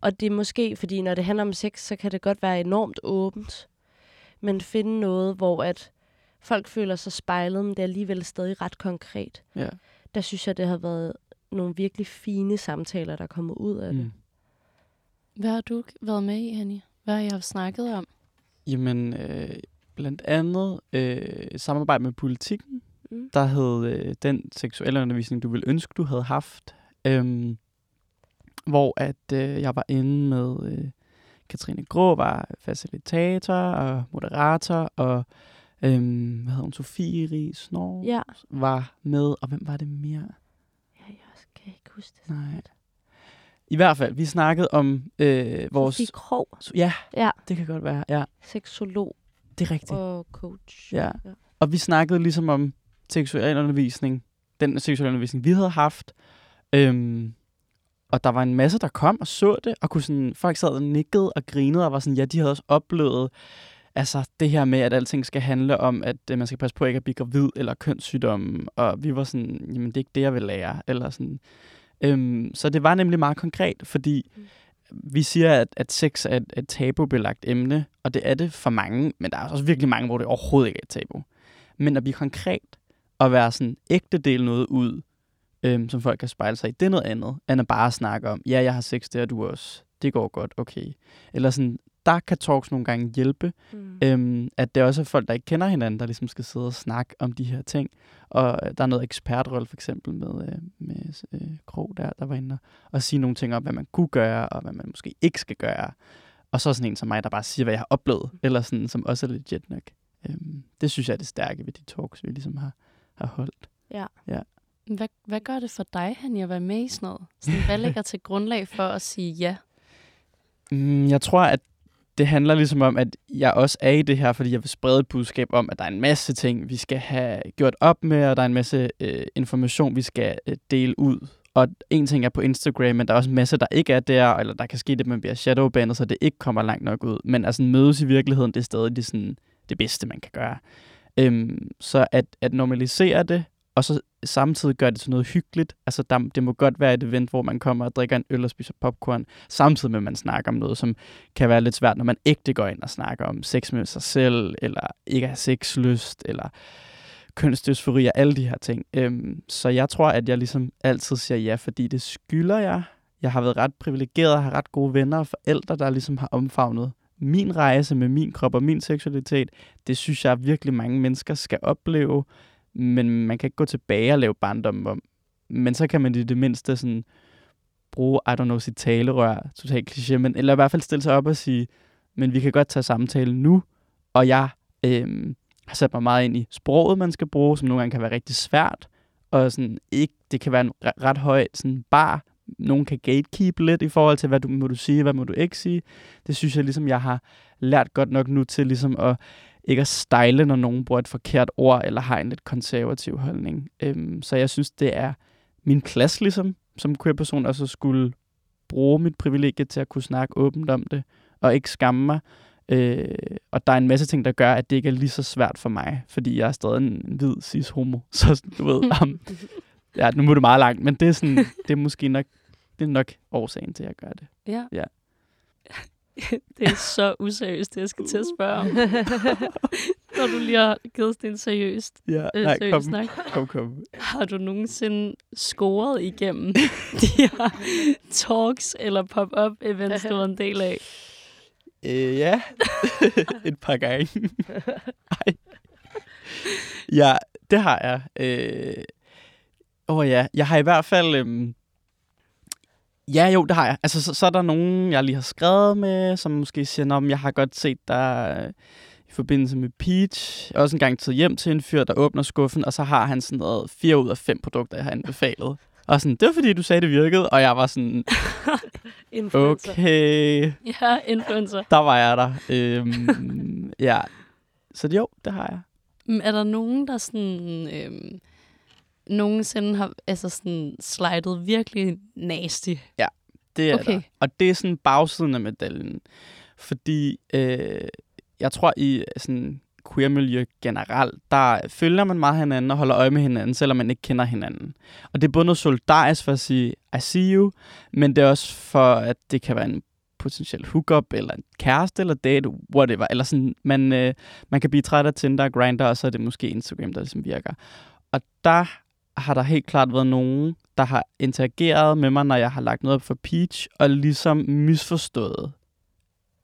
Og det er måske, fordi når det handler om sex, så kan det godt være enormt åbent. Men finde noget, hvor at folk føler sig spejlet, men det er alligevel stadig ret konkret. Ja. Der synes jeg, det har været nogle virkelig fine samtaler, der er kommet ud af det. Mm. Hvad har du været med i, Hanni? Hvad har I haft snakket om? Jamen, øh, blandt andet øh, samarbejde med politikken, Mm. der hed øh, den seksuelle undervisning, du ville ønske, du havde haft. Øhm, hvor at øh, jeg var inde med øh, Katrine Grå, var facilitator og moderator, og øhm, hvad hedder hun, Sofie Ries Ja. var med, og hvem var det mere? ja, jeg kan ikke huske det. Nej. I hvert fald, vi snakkede om øh, vores... Sofie Krog, Ja, Ja. det kan godt være. Ja, seksolog det er rigtigt. og coach. Ja. Og vi snakkede ligesom om seksuel undervisning, den seksuelle undervisning, vi havde haft. Øhm, og der var en masse, der kom og så det, og kunne sådan, folk sad og nikkede og grinede, og var sådan, ja, de havde også oplevet altså, det her med, at alting skal handle om, at øh, man skal passe på ikke at blive gravid eller kønssygdomme. Og vi var sådan, jamen det er ikke det, jeg vil lære. Eller sådan. Øhm, så det var nemlig meget konkret, fordi vi siger, at, at sex er et, et tabubelagt emne, og det er det for mange, men der er også virkelig mange, hvor det overhovedet ikke er et tabu. Men at blive konkret og være sådan ægte del noget ud, øhm, som folk kan spejle sig i, det er noget andet, end at bare snakke om, ja, jeg har sex, det har du også. Det går godt, okay. Eller sådan, der kan talks nogle gange hjælpe, Mm. øhm, at det også er folk, der ikke kender hinanden, der ligesom skal sidde og snakke om de her ting. Og øh, der er noget ekspertrolle for eksempel med, øh, med øh, Krog der, der var inde og, og sige nogle ting om, hvad man kunne gøre, og hvad man måske ikke skal gøre. Og så sådan en som mig, der bare siger, hvad jeg har oplevet, eller sådan, som også er legit nok. Øhm, det synes jeg er det stærke ved de talks, vi ligesom har, har holdt. Ja. ja. Hvad, hvad gør det for dig, Hanni, at være med i sådan noget? Sådan, hvad ligger til grundlag for at sige ja? Mm, jeg tror, at det handler ligesom om, at jeg også er i det her, fordi jeg vil sprede et budskab om, at der er en masse ting, vi skal have gjort op med, og der er en masse øh, information, vi skal øh, dele ud. Og en ting er på Instagram, men der er også en masse, der ikke er der, eller der kan ske det, at man bliver shadowbandet, så det ikke kommer langt nok ud. Men altså mødes i virkeligheden, det er stadig det, sådan, det bedste, man kan gøre. Øhm, så at, at normalisere det, og så samtidig gøre det til noget hyggeligt. Altså, der, det må godt være et event, hvor man kommer og drikker en øl og spiser popcorn, samtidig med, at man snakker om noget, som kan være lidt svært, når man ægte går ind og snakker om sex med sig selv, eller ikke har sexlyst, eller kønsdysfori og alle de her ting. Øhm, så jeg tror, at jeg ligesom altid siger ja, fordi det skylder jeg. Jeg har været ret privilegeret og har ret gode venner og forældre, der ligesom har omfavnet min rejse med min krop og min seksualitet. Det synes jeg virkelig mange mennesker skal opleve, men man kan ikke gå tilbage og lave barndom om. Men så kan man i det mindste sådan bruge, I don't know, sit talerør, totalt kliché, men, eller i hvert fald stille sig op og sige, men vi kan godt tage samtalen nu, og jeg øh, har sat mig meget ind i sproget, man skal bruge, som nogle gange kan være rigtig svært, og sådan ikke, det kan være en ret høj sådan bar, nogen kan gatekeep lidt i forhold til, hvad du, må du sige, hvad må du ikke sige. Det synes jeg ligesom, jeg har lært godt nok nu til ligesom at ikke at style, når nogen bruger et forkert ord, eller har en lidt konservativ holdning. Øhm, så jeg synes, det er min plads ligesom, som queer-person, og så skulle bruge mit privilegie til at kunne snakke åbent om det, og ikke skamme mig. Øh, og der er en masse ting, der gør, at det ikke er lige så svært for mig, fordi jeg er stadig en, en hvid cis-homo. Så du ved, um, ja, nu må det meget langt, men det er, sådan, det er måske nok, det er nok årsagen til, at jeg gør det. Ja. Ja. det er så useriøst, det jeg skal til at spørge om. Når du lige har givet sådan en seriøst, Ja, øh, nej, seriøs kom, snak. kom, kom. Har du nogensinde scoret igennem de her talks eller pop-up events, du var en del af? Øh, ja, et par gange. Ej. Ja, det har jeg. Øh, åh ja, jeg har i hvert fald... Øhm, ja, jo, det har jeg. Altså, så, så er der nogen, jeg lige har skrevet med, som måske siger, om jeg har godt set dig øh, i forbindelse med Peach. Jeg har også engang taget hjem til en fyr, der åbner skuffen, og så har han sådan noget 4 ud af 5 produkter, jeg har anbefalet. Og sådan, det var fordi, du sagde, det virkede. Og jeg var sådan, Influencer. okay, Ja, influencer. der var jeg der. Øhm, ja, så jo, det har jeg. Men er der nogen, der sådan... Øhm, nogensinde har altså sådan slidet virkelig nasty? Det er Okay. der. Og det er sådan bagsiden af medaljen. Fordi øh, jeg tror i sådan queer-miljø generelt, der følger man meget hinanden og holder øje med hinanden, selvom man ikke kender hinanden. Og det er både noget solidarisk for at sige, I see you, men det er også for, at det kan være en potentiel hookup, eller en kæreste, eller date, whatever. Eller sådan, man, øh, man kan blive træt af Tinder og Grindr, og så er det måske Instagram, der ligesom virker. Og der har der helt klart været nogen, der har interageret med mig, når jeg har lagt noget op for Peach, og ligesom misforstået,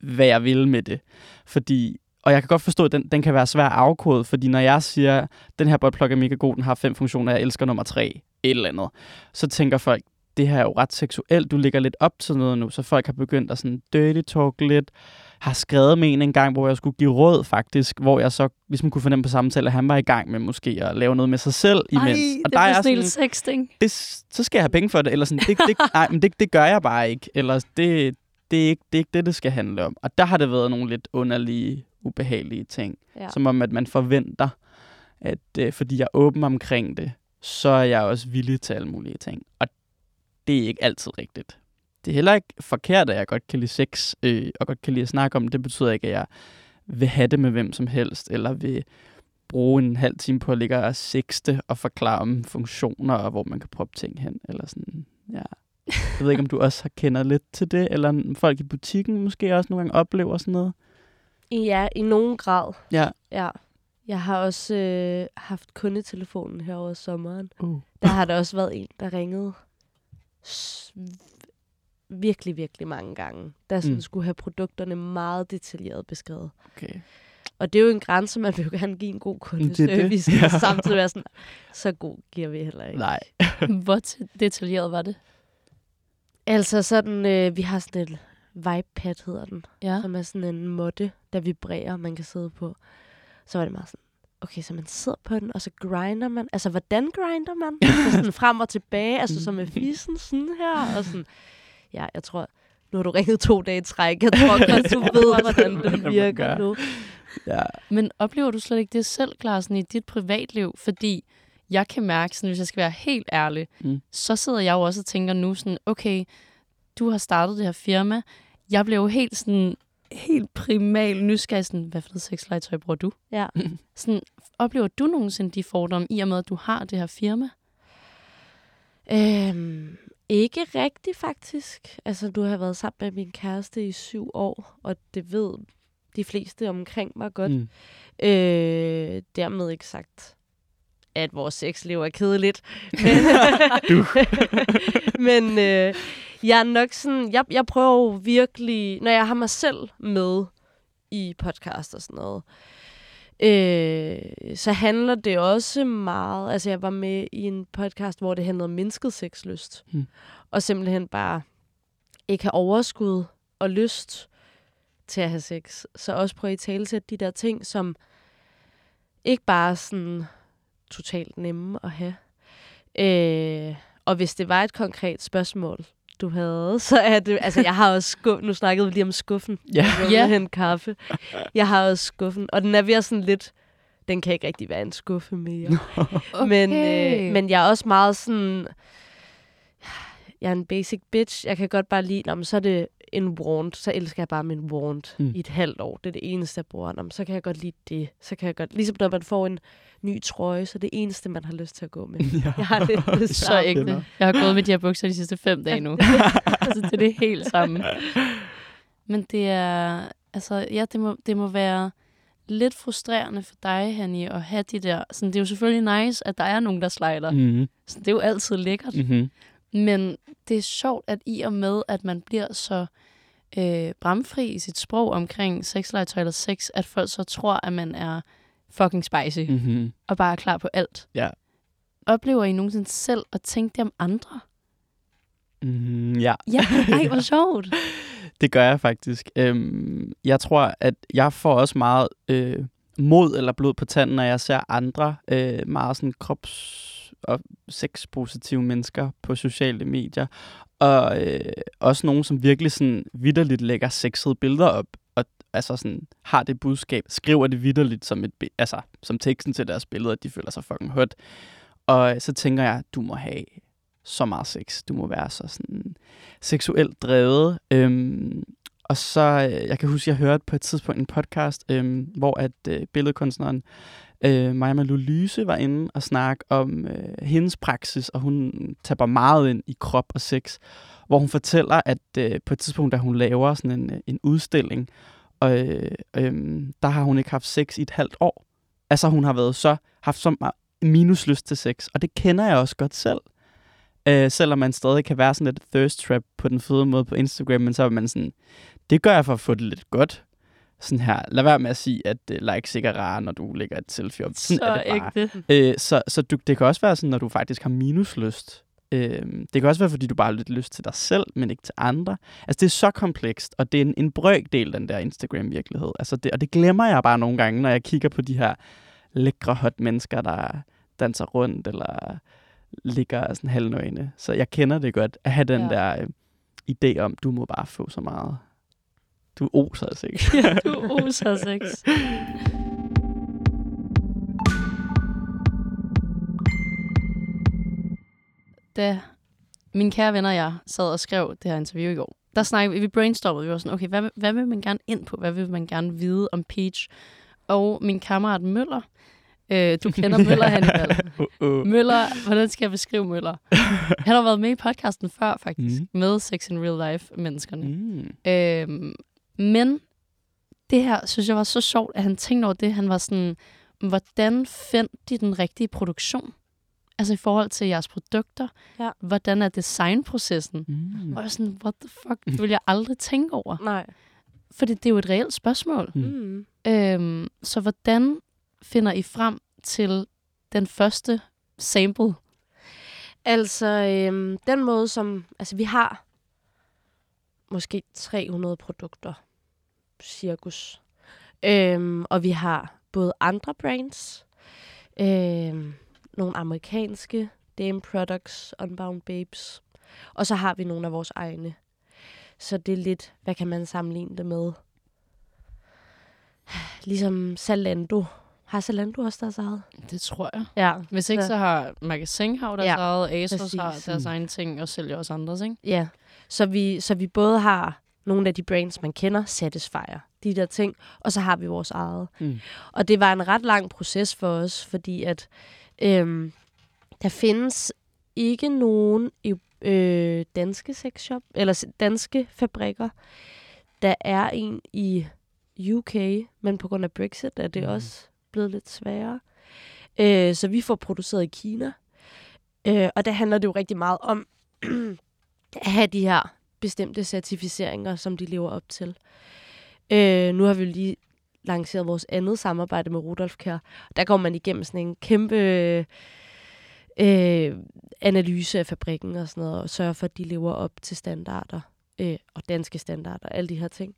hvad jeg vil med det. Fordi, og jeg kan godt forstå, at den, den kan være svær at afkode, fordi når jeg siger, den her botplug er mega god, den har fem funktioner, jeg elsker nummer tre, et eller andet, så tænker folk, det her er jo ret seksuelt, du ligger lidt op til noget nu, så folk har begyndt at sådan dirty talk lidt, har skrevet med en en gang, hvor jeg skulle give råd faktisk, hvor jeg så ligesom kunne fornemme på samtale, at han var i gang med måske at lave noget med sig selv imens. Ej, og det er jeg sådan sexting. det, så skal jeg have penge for det, eller sådan, det, det, nej, men det, det gør jeg bare ikke, eller det, det, er ikke, det er ikke det, det skal handle om. Og der har det været nogle lidt underlige, ubehagelige ting, ja. som om, at man forventer, at øh, fordi jeg er åben omkring det, så er jeg også villig til alle mulige ting. Og det er ikke altid rigtigt. Det er heller ikke forkert, at jeg godt kan lide sex, øh, og godt kan lide at snakke om det. Det betyder ikke, at jeg vil have det med hvem som helst, eller vil bruge en halv time på at ligge og sexte og forklare om funktioner, og hvor man kan proppe ting hen, eller sådan, ja. Jeg ved ikke, om du også har kender lidt til det, eller folk i butikken måske også nogle gange oplever sådan noget. Ja, i nogen grad. Ja. Ja. Jeg har også øh, haft kundetelefonen her over sommeren. Uh. Der har der også været en, der ringede virkelig, virkelig mange gange. Der sådan Mm. skulle have produkterne meget detaljeret beskrevet. Okay. Og det er jo en grænse, man vil jo gerne give en god det er det. kundeservice. Ja. Samtidig være sådan, så god giver vi heller ikke. Nej. Hvor detaljeret var det? Altså sådan, øh, vi har sådan et vibepad, hedder den. Ja. som er sådan en måtte, der vibrerer, man kan sidde på. Så var det meget sådan, okay, så man sidder på den, og så grinder man. Altså, hvordan grinder man? Altså sådan frem og tilbage, altså som med fissen sådan her, og sådan. Ja, jeg tror, nu har du ringet to dage i træk. Jeg tror godt, du ved, hvordan det man virker gør. nu. Ja. Men oplever du slet ikke det selv, Klarsen, i dit privatliv? Fordi jeg kan mærke, sådan, hvis jeg skal være helt ærlig, Mm. mm. så sidder jeg jo også og tænker nu sådan, okay, du har startet det her firma. Jeg blev jo helt sådan, helt primal nysgerrig, sådan, hvad for noget sexlegetøj bruger du? Ja. Sådan, oplever du nogensinde de fordomme, i og med, at du har det her firma? Øhm, ikke rigtigt, faktisk. Altså, du har været sammen med min kæreste i syv år, og det ved de fleste omkring mig godt. Mm. Øh, dermed ikke sagt, at vores sexliv er kedeligt. Men, men øh, jeg er nok sådan, jeg, jeg prøver jo virkelig, når jeg har mig selv med i podcast og sådan noget, øh, så handler det også meget, altså jeg var med i en podcast, hvor det handlede om mindsket sexlyst. Hmm. Og simpelthen bare ikke have overskud og lyst til at have sex. Så også prøve at tale til de der ting, som ikke bare er sådan totalt nemme at have. Øh, og hvis det var et konkret spørgsmål, du havde, så er det... Altså, jeg har også skuff, Nu snakkede vi lige om skuffen. Ja. Jeg Ja. en kaffe. Jeg har også skuffen. Og den er ved at sådan lidt... Den kan ikke rigtig være en skuffe mere. Okay. Men, øh, men jeg er også meget sådan... Jeg er en basic bitch. Jeg kan godt bare lide... Nå, men så er det en wand. Så elsker jeg bare min wand Mm. i et halvt år. Det er det eneste, jeg bruger. Nå, men så kan jeg godt lide det. Så kan jeg godt... Ligesom når man får en ny trøje, så er det eneste, man har lyst til at gå med. Ja. Jeg har lidt det Så ægte. Jeg har gået med de her bukser de sidste fem dage nu. altså, det er det helt samme. Men det er, altså, ja, det må, det må være lidt frustrerende for dig, Hanni, at have de der... Sådan, det er jo selvfølgelig nice, at der er nogen, der slider. Mm. Mm-hmm. Så det er jo altid lækkert. Mm-hmm. Men det er sjovt, at i og med, at man bliver så øh, bramfri i sit sprog omkring sexlegetøj eller sex, at folk så tror, at man er fucking spicy mm. Mm-hmm. og bare er klar på alt. Ja. Oplever I nogensinde selv at tænke det om andre? Mm, ja. Ja, ej, hvor sjovt. Det gør jeg faktisk. Øhm, jeg tror, at jeg får også meget øh, mod eller blod på tanden, når jeg ser andre øh, meget sådan krops- og sexpositive mennesker på sociale medier. Og øh, også nogen, som virkelig sådan vidderligt lægger sexede billeder op. Og altså sådan, har det budskab, skriver det vidderligt som, et, altså, som teksten til deres billeder, at de føler sig fucking hot. Og øh, så tænker jeg, du må have så meget sex. Du må være så sådan seksuelt drevet. Øhm, og så, øh, jeg kan huske, jeg hørte på et tidspunkt en podcast, øhm, hvor at øh, billedkunstneren øh, Maja Malou Lyse var inde og snakke om øh, hendes praksis, og hun taber meget ind i krop og sex, hvor hun fortæller, at øh, på et tidspunkt, da hun laver sådan en, øh, en udstilling, og, øh, øh, der har hun ikke haft sex i et halvt år. Altså hun har været så, haft så meget minus lyst til sex, og det kender jeg også godt selv. Øh, selvom man stadig kan være sådan lidt thirst trap på den fede måde på Instagram, men så er man sådan, det gør jeg for at få det lidt godt. Sådan her, lad være med at sige, at uh, likes ikke er rare, når du lægger et selfie op. Sådan så er det bare. ægte. Øh, så så du, det kan også være sådan, når du faktisk har minuslyst. Øh, det kan også være, fordi du bare har lidt lyst til dig selv, men ikke til andre. Altså, det er så komplekst, og det er en, en brøkdel, den der Instagram-virkelighed. Altså, det, og det glemmer jeg bare nogle gange, når jeg kigger på de her lækre hot mennesker, der danser rundt, eller ligger sådan halvnøgne. Så jeg kender det godt, at have den ja. der øh, idé om, du må bare få så meget. Du oser altså ikke. Ja, du oser sex. Da mine kære venner og jeg sad og skrev det her interview i går, der snakkede vi, vi brainstormede, vi var sådan, okay, hvad, hvad vil man gerne ind på? Hvad vil man gerne vide om Peach? Og min kammerat Møller, øh, du kender Møller, Hannibal. uh, uh. Møller, hvordan skal jeg beskrive Møller? Han har været med i podcasten før, faktisk, mm. med Sex in Real Life-menneskerne. Mm. Øhm, men det her, synes jeg var så sjovt, at han tænkte over det. Han var sådan, hvordan fandt de den rigtige produktion? Altså i forhold til jeres produkter. Ja. Hvordan er designprocessen? Mm. Og jeg var sådan, what the fuck? Det vil jeg aldrig tænke over. Nej. Fordi det er jo et reelt spørgsmål. Mm. Mm. Øhm, så hvordan finder I frem til den første sample? Altså, øhm, den måde, som... Altså, vi har måske 300 produkter, cirkus. Øhm, og vi har både andre brands, øhm, nogle amerikanske, Dame Products, Unbound Babes, og så har vi nogle af vores egne. Så det er lidt, hvad kan man sammenligne det med? Ligesom Zalando. Har Zalando også deres eget? Det tror jeg. Ja. Hvis ikke, Så- så har Magasin har deres Ja, eget, Asos præcis. har deres egen ting, og sælger også andres, ikke? Ja, så vi, så vi både har nogle af de brands, man kender, Satisfyer, de der ting, og så har vi vores eget. Mm. Og det var en ret lang proces for os, fordi at øhm, der findes ikke nogen øh, danske sexshop, eller danske fabrikker. Der er en i UK, men på grund af Brexit er det Mm. også blevet lidt sværere. Øh, så vi får produceret i Kina. Øh, og der handler det jo rigtig meget om at have de her bestemte certificeringer, som de lever op til. Øh, nu har vi jo lige lanceret vores andet samarbejde med Rudolf Kær. Der går man igennem sådan en kæmpe øh, analyse af fabrikken og sådan noget, og sørger for, at de lever op til standarder, øh, og danske standarder, alle de her ting.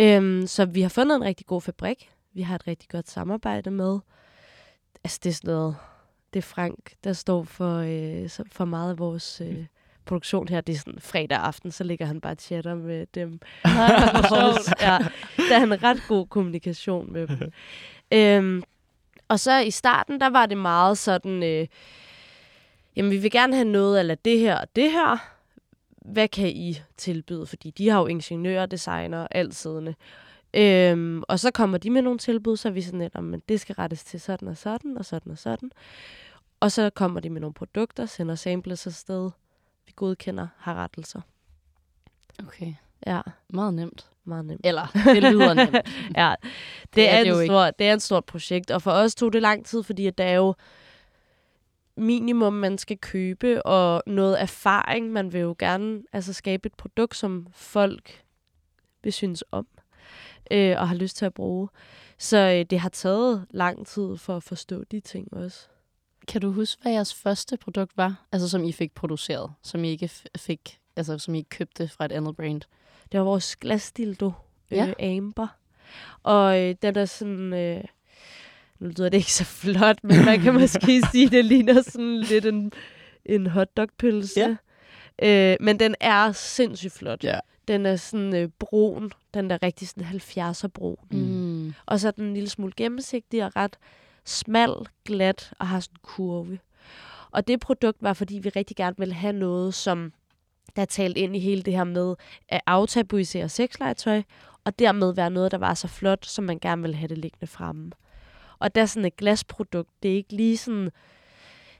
Øh, så vi har fundet en rigtig god fabrik. Vi har et rigtig godt samarbejde med. Altså, det er sådan noget, det er Frank, der står for, øh, for meget af vores øh, produktion her. Det er sådan fredag aften, så ligger han bare og chatter med dem. ja, der er en ret god kommunikation med dem. øhm, og så i starten, der var det meget sådan, øh, jamen vi vil gerne have noget af det her og det her. Hvad kan I tilbyde? Fordi de har jo ingeniører, designer, alt siddende. Øhm, og så kommer de med nogle tilbud, så er vi sådan lidt, men det skal rettes til sådan og sådan, og sådan og sådan. Og så kommer de med nogle produkter, sender samples afsted. Vi godkender, har rettelser. Okay. Ja, Meget nemt. meget nemt. Eller, det lyder nemt. ja, det, Det er er, det en stor, det er et stort projekt, og for os tog det lang tid, fordi at der er jo minimum, man skal købe, og noget erfaring. Man vil jo gerne altså, skabe et produkt, som folk vil synes om, øh, og har lyst til at bruge. Så øh, det har taget lang tid for at forstå de ting også. Kan du huske, hvad jeres første produkt var? Altså, som I fik produceret, som I ikke fik, altså som I ikke købte fra et andet brand? Det var vores glasdildo, Ja. øh, Amber. Og øh, den er sådan... Øh, nu lyder det ikke så flot, men man kan måske sige, det ligner sådan lidt en, en hotdogpølse. Ja. Øh, men den er sindssygt flot. Ja. Den er sådan øh, brun. Den er rigtig sådan 70'er brun. Mm. Og så er den en lille smule gennemsigtig og ret smal, glat og har sådan en kurve. Og det produkt var, fordi vi rigtig gerne ville have noget, som der er talt ind i hele det her med at aftabuisere sexlegetøj, og dermed være noget, der var så flot, som man gerne ville have det liggende fremme. Og der er sådan et glasprodukt, det er ikke lige sådan,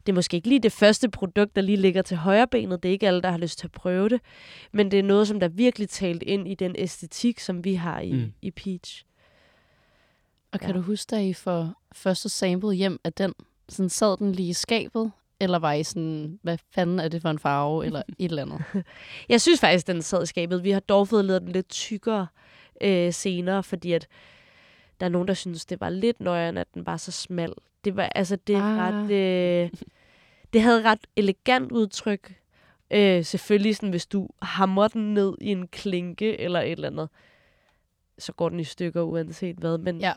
det er måske ikke lige det første produkt, der lige ligger til højre benet. Det er ikke alle, der har lyst til at prøve det. Men det er noget, som der virkelig talt ind i den æstetik, som vi har i, mm. i Peach. Og kan Ja. du huske, da I får første sample hjem af den? Sådan sad den lige i skabet? Eller var I sådan, hvad fanden er det for en farve? Eller et eller andet? Jeg synes faktisk, den sad i skabet. Vi har dog fået lavet den lidt tykkere øh, senere, fordi at der er nogen, der synes, det var lidt nøjere, at den var så smal. Det var altså det Ah. ret... Øh, det havde ret elegant udtryk. Øh, selvfølgelig, sådan, hvis du hamrer den ned i en klinke eller et eller andet, så går den i stykker uanset hvad. Men Ja.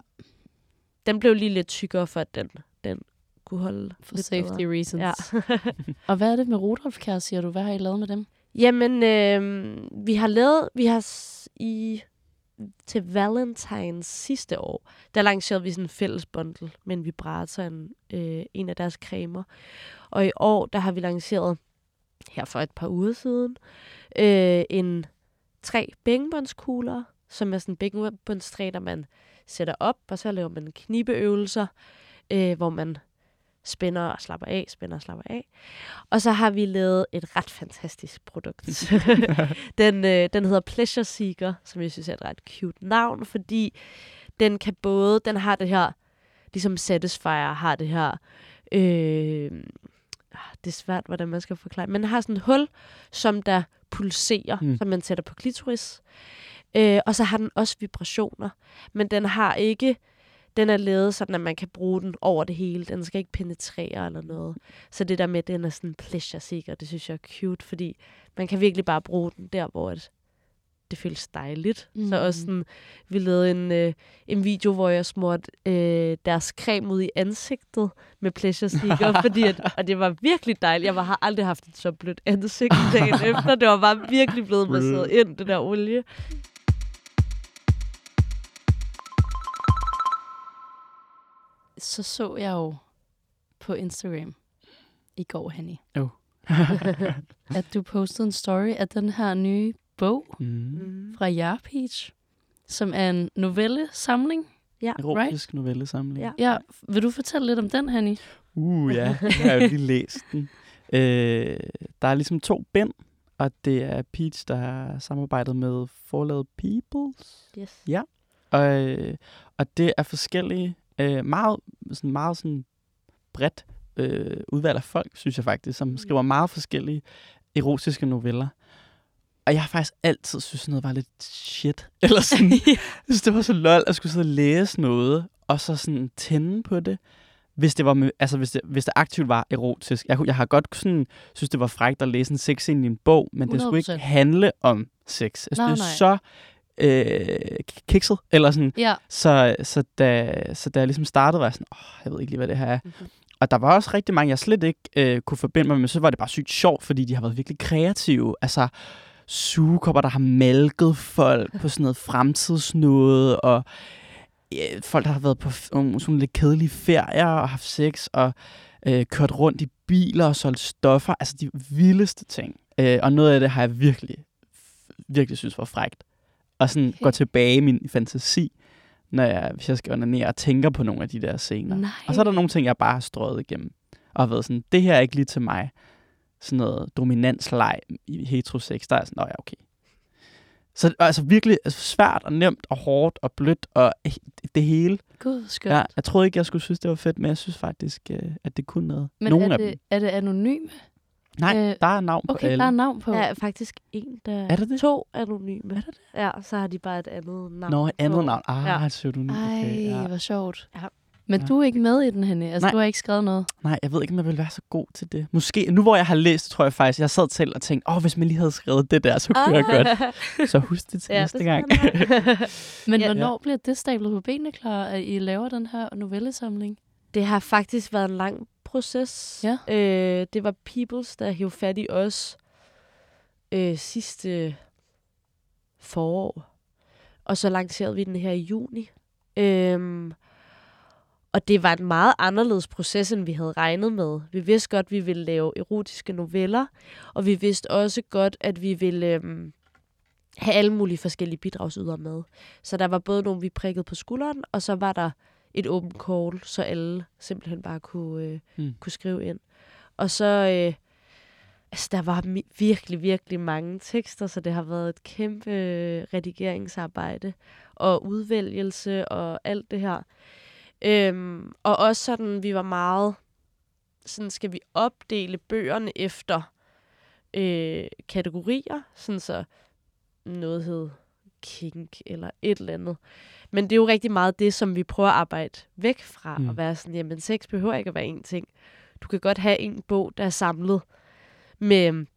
den blev lige lidt tykkere, for at den, den kunne holde For lidt safety bedre. reasons. Ja. Og hvad er det med Rudolf, kære, siger du? Hvad har I lavet med dem? Jamen, øh, vi har lavet, vi har i til Valentines sidste år, der lancerede vi sådan en fælles bundle med en vibrator, en, øh, en af deres cremer. Og i år, der har vi lanceret, her for et par uger siden, øh, en tre bængebåndskugler, som er sådan bængebåndstræ, der man sætter op, og så laver man knibeøvelser, øh, hvor man spænder og slapper af, spænder og slapper af. Og så har vi lavet et ret fantastisk produkt. den, øh, den hedder Pleasure Seeker, som jeg synes er et ret cute navn, fordi den kan både, den har det her, ligesom Satisfyer har det her, øh, ah, det er svært, hvordan man skal forklare, men den har sådan et hul, som der pulserer, mm. som man sætter på klitoris. Øh, og så har den også vibrationer, men den har ikke, den er lavet sådan, at man kan bruge den over det hele. Den skal ikke penetrere eller noget. Så det der med, at den er sådan pleasure seeker, det synes jeg er cute, fordi man kan virkelig bare bruge den der, hvor at det føles dejligt. Mm. Så også sådan, vi lavede en, øh, en video, hvor jeg smurte øh, deres creme ud i ansigtet med pleasure seeker, fordi at, og det var virkelig dejligt. Jeg var, har aldrig haft et så blødt ansigt dagen efter. Det var bare virkelig blevet masseret ind, det der olie. Så så jeg jo på Instagram i går, Hanny, Jo. at du postede en story af den her nye bog mm. Mm. fra Jarpeach, som er en novellesamling. Erotisk novellesamling. Ja. Ja, vil du fortælle lidt om den, Hanny? Uh, ja. Jeg har jo lige læst den. Øh, der er ligesom to bind, og det er Peach, der har samarbejdet med forlaget Peoples. Yes. Og, øh, og det er forskellige, øh, meget, sådan, meget sådan bredt øh, udvalg af folk, synes jeg faktisk, som skriver meget forskellige erotiske noveller. Og jeg har faktisk altid synes, noget var lidt shit. Eller sådan, jeg synes, det var så lol at skulle sidde og læse noget, og så sådan tænde på det. Hvis det, var altså hvis det, hvis det aktivt var erotisk. Jeg, jeg har godt sådan, synes, det var frækt at læse en sex ind i en bog, men det skulle ikke 100%. handle om sex. Altså, Nej, det er nej. så øh, kikset, eller sådan. Ja. Så, så, da, så da jeg ligesom startede, var jeg sådan, åh, jeg ved ikke lige, hvad det her er. Mhm. Og der var også rigtig mange, jeg slet ikke øh, kunne forbinde mig med, men så var det bare sygt sjovt, fordi de har været virkelig kreative. Altså, sugekopper, der har malket folk på sådan noget fremtidsnåde, og øh, folk, der har været på nogle sådan lidt kedelige ferier og haft sex, og øh, kørt rundt i biler og solgt stoffer. Altså de vildeste ting. Øh, og noget af det har jeg virkelig, virkelig synes var frægt. Og sådan Okay. går tilbage i min fantasi, når jeg, hvis jeg skal onanere og tænker på nogle af de der scener. Nej. Og så er der nogle ting, jeg bare har strøget igennem. Og har været sådan, det her er ikke lige til mig. Sådan noget dominansleg i heterosex, der er sådan, nå ja, okay. Så altså virkelig altså, svært og nemt og hårdt og blødt og det hele. Gud, skønt. Ja, jeg troede ikke, jeg skulle synes, det var fedt, men jeg synes faktisk, øh, at det kunne noget. Men Nogle er af det, dem. er det anonyme? Nej, øh, der er navn på Okay, alle. der er navn på. Der er faktisk en, der Er der det? to anonyme. Er der det? Ja, så har de bare et andet navn. Nå, andet på. navn. Ah, Ja. ja. pseudonym. Ej, Okay, ja. hvor sjovt. Ja. Men Ja. du er ikke med i den, Henny. Altså, Nej. du har ikke skrevet noget. Nej, jeg ved ikke, om jeg vil være så god til det. Måske, nu hvor jeg har læst, tror jeg faktisk, jeg sad til og tænkte, åh, oh, hvis man lige havde skrevet det der, så kunne jeg godt. Så husk det til Ja, næste det gang. Men Ja. hvornår bliver det stablet på benene klar, at I laver den her novellesamling? Det har faktisk været en lang proces. Ja. Øh, det var Peoples, der hævde fat i os øh, sidste forår. Og så lancerede vi den her i juni. Øhm, og det var en meget anderledes proces, end vi havde regnet med. Vi vidste godt, at vi ville lave erotiske noveller, og vi vidste også godt, at vi ville øhm, have alle mulige forskellige bidragsydere med. Så der var både nogle, vi prikkede på skulderen, og så var der et åbent call, så alle simpelthen bare kunne, øh, Mm. kunne skrive ind. Og så, øh, altså der var virkelig, virkelig mange tekster, så det har været et kæmpe øh, redigeringsarbejde og udvælgelse og alt det her. Øhm, og også sådan, vi var meget, sådan skal vi opdele bøgerne efter øh, kategorier, sådan så noget hed kink eller et eller andet. Men det er jo rigtig meget det, som vi prøver at arbejde væk fra. Mm. Og være sådan, jamen sex behøver ikke at være en ting. Du kan godt have en bog, der er samlet med øhm,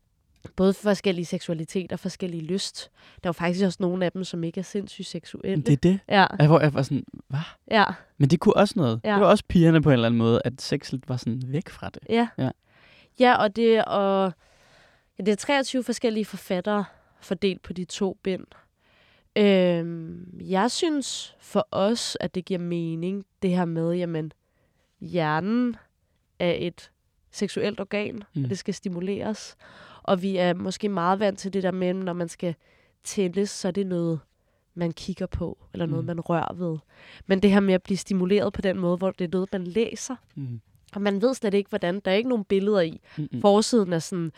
både forskellige seksualiteter og forskellige lyst. Der er jo faktisk også nogle af dem, som ikke er sindssygt seksuelle. det er det. Ja, Jeg, hvor jeg var sådan, hvad? ja, Men det kunne også noget. Ja. Det var også pigerne på en eller anden måde, at sex var sådan væk fra det. ja. Ja. Ja, og det, og, ja, det er 23 forskellige forfattere fordelt på de to bind. Øhm, jeg synes for os, at det giver mening, det her med, jamen, hjernen er et seksuelt organ, mm. Og det skal stimuleres. Og vi er måske meget vant til det der med, når man skal tændes, så er det noget, man kigger på, eller noget, Mm. man rører ved. Men det her med at blive stimuleret på den måde, hvor det er noget, man læser, Mm. og man ved slet ikke, hvordan. Der er ikke nogen billeder i. Mm-mm. Forsiden er sådan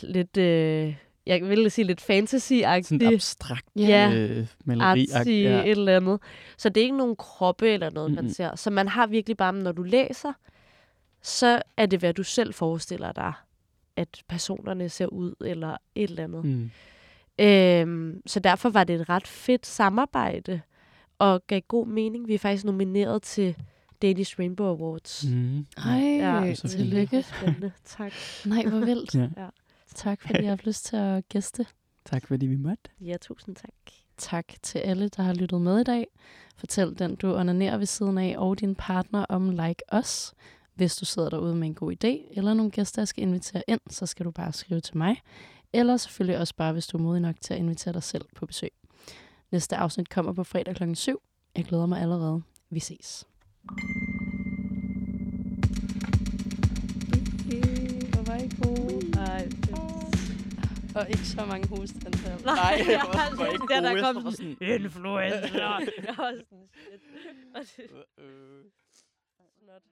lidt, øh, jeg vil sige lidt Sådan fantasy-agtig. abstrakt Ja. øh, maleri. artsy, Ja. et eller andet. Så det er ikke nogen kroppe eller noget, man Mm-mm. ser. Så man har virkelig bare, når du læser, så er det, hvad du selv forestiller dig, at personerne ser ud, eller et eller andet. Mm. Øhm, så derfor var det et ret fedt samarbejde, og gav god mening. Vi er faktisk nomineret til Danish Rainbow Awards. Mm. Ej, Ja, tillykke. Spændende. Tak. Nej, hvor vildt. Ja. Ja. Tak, fordi jeg har lyst til at gæste. Tak fordi vi måtte. Ja, tusind tak. Tak til alle, der har lyttet med i dag. Fortæl den, du onanerer ved siden af, og din partner om Like Us. Hvis du sidder derude med en god idé, eller nogle gæster, jeg skal invitere ind, så skal du bare skrive til mig. Eller selvfølgelig også bare, hvis du er modig nok til at invitere dig selv på besøg. Næste afsnit kommer på fredag kl. 7. Jeg glæder mig allerede. Vi ses. Det var ikke god. Nej, Og ikke så mange hosteanfald. Nej, jeg var også bare ikke der, der. Jeg kom var sådan, influencer. Jeg var sådan, shit. Og det- Øh. Snot.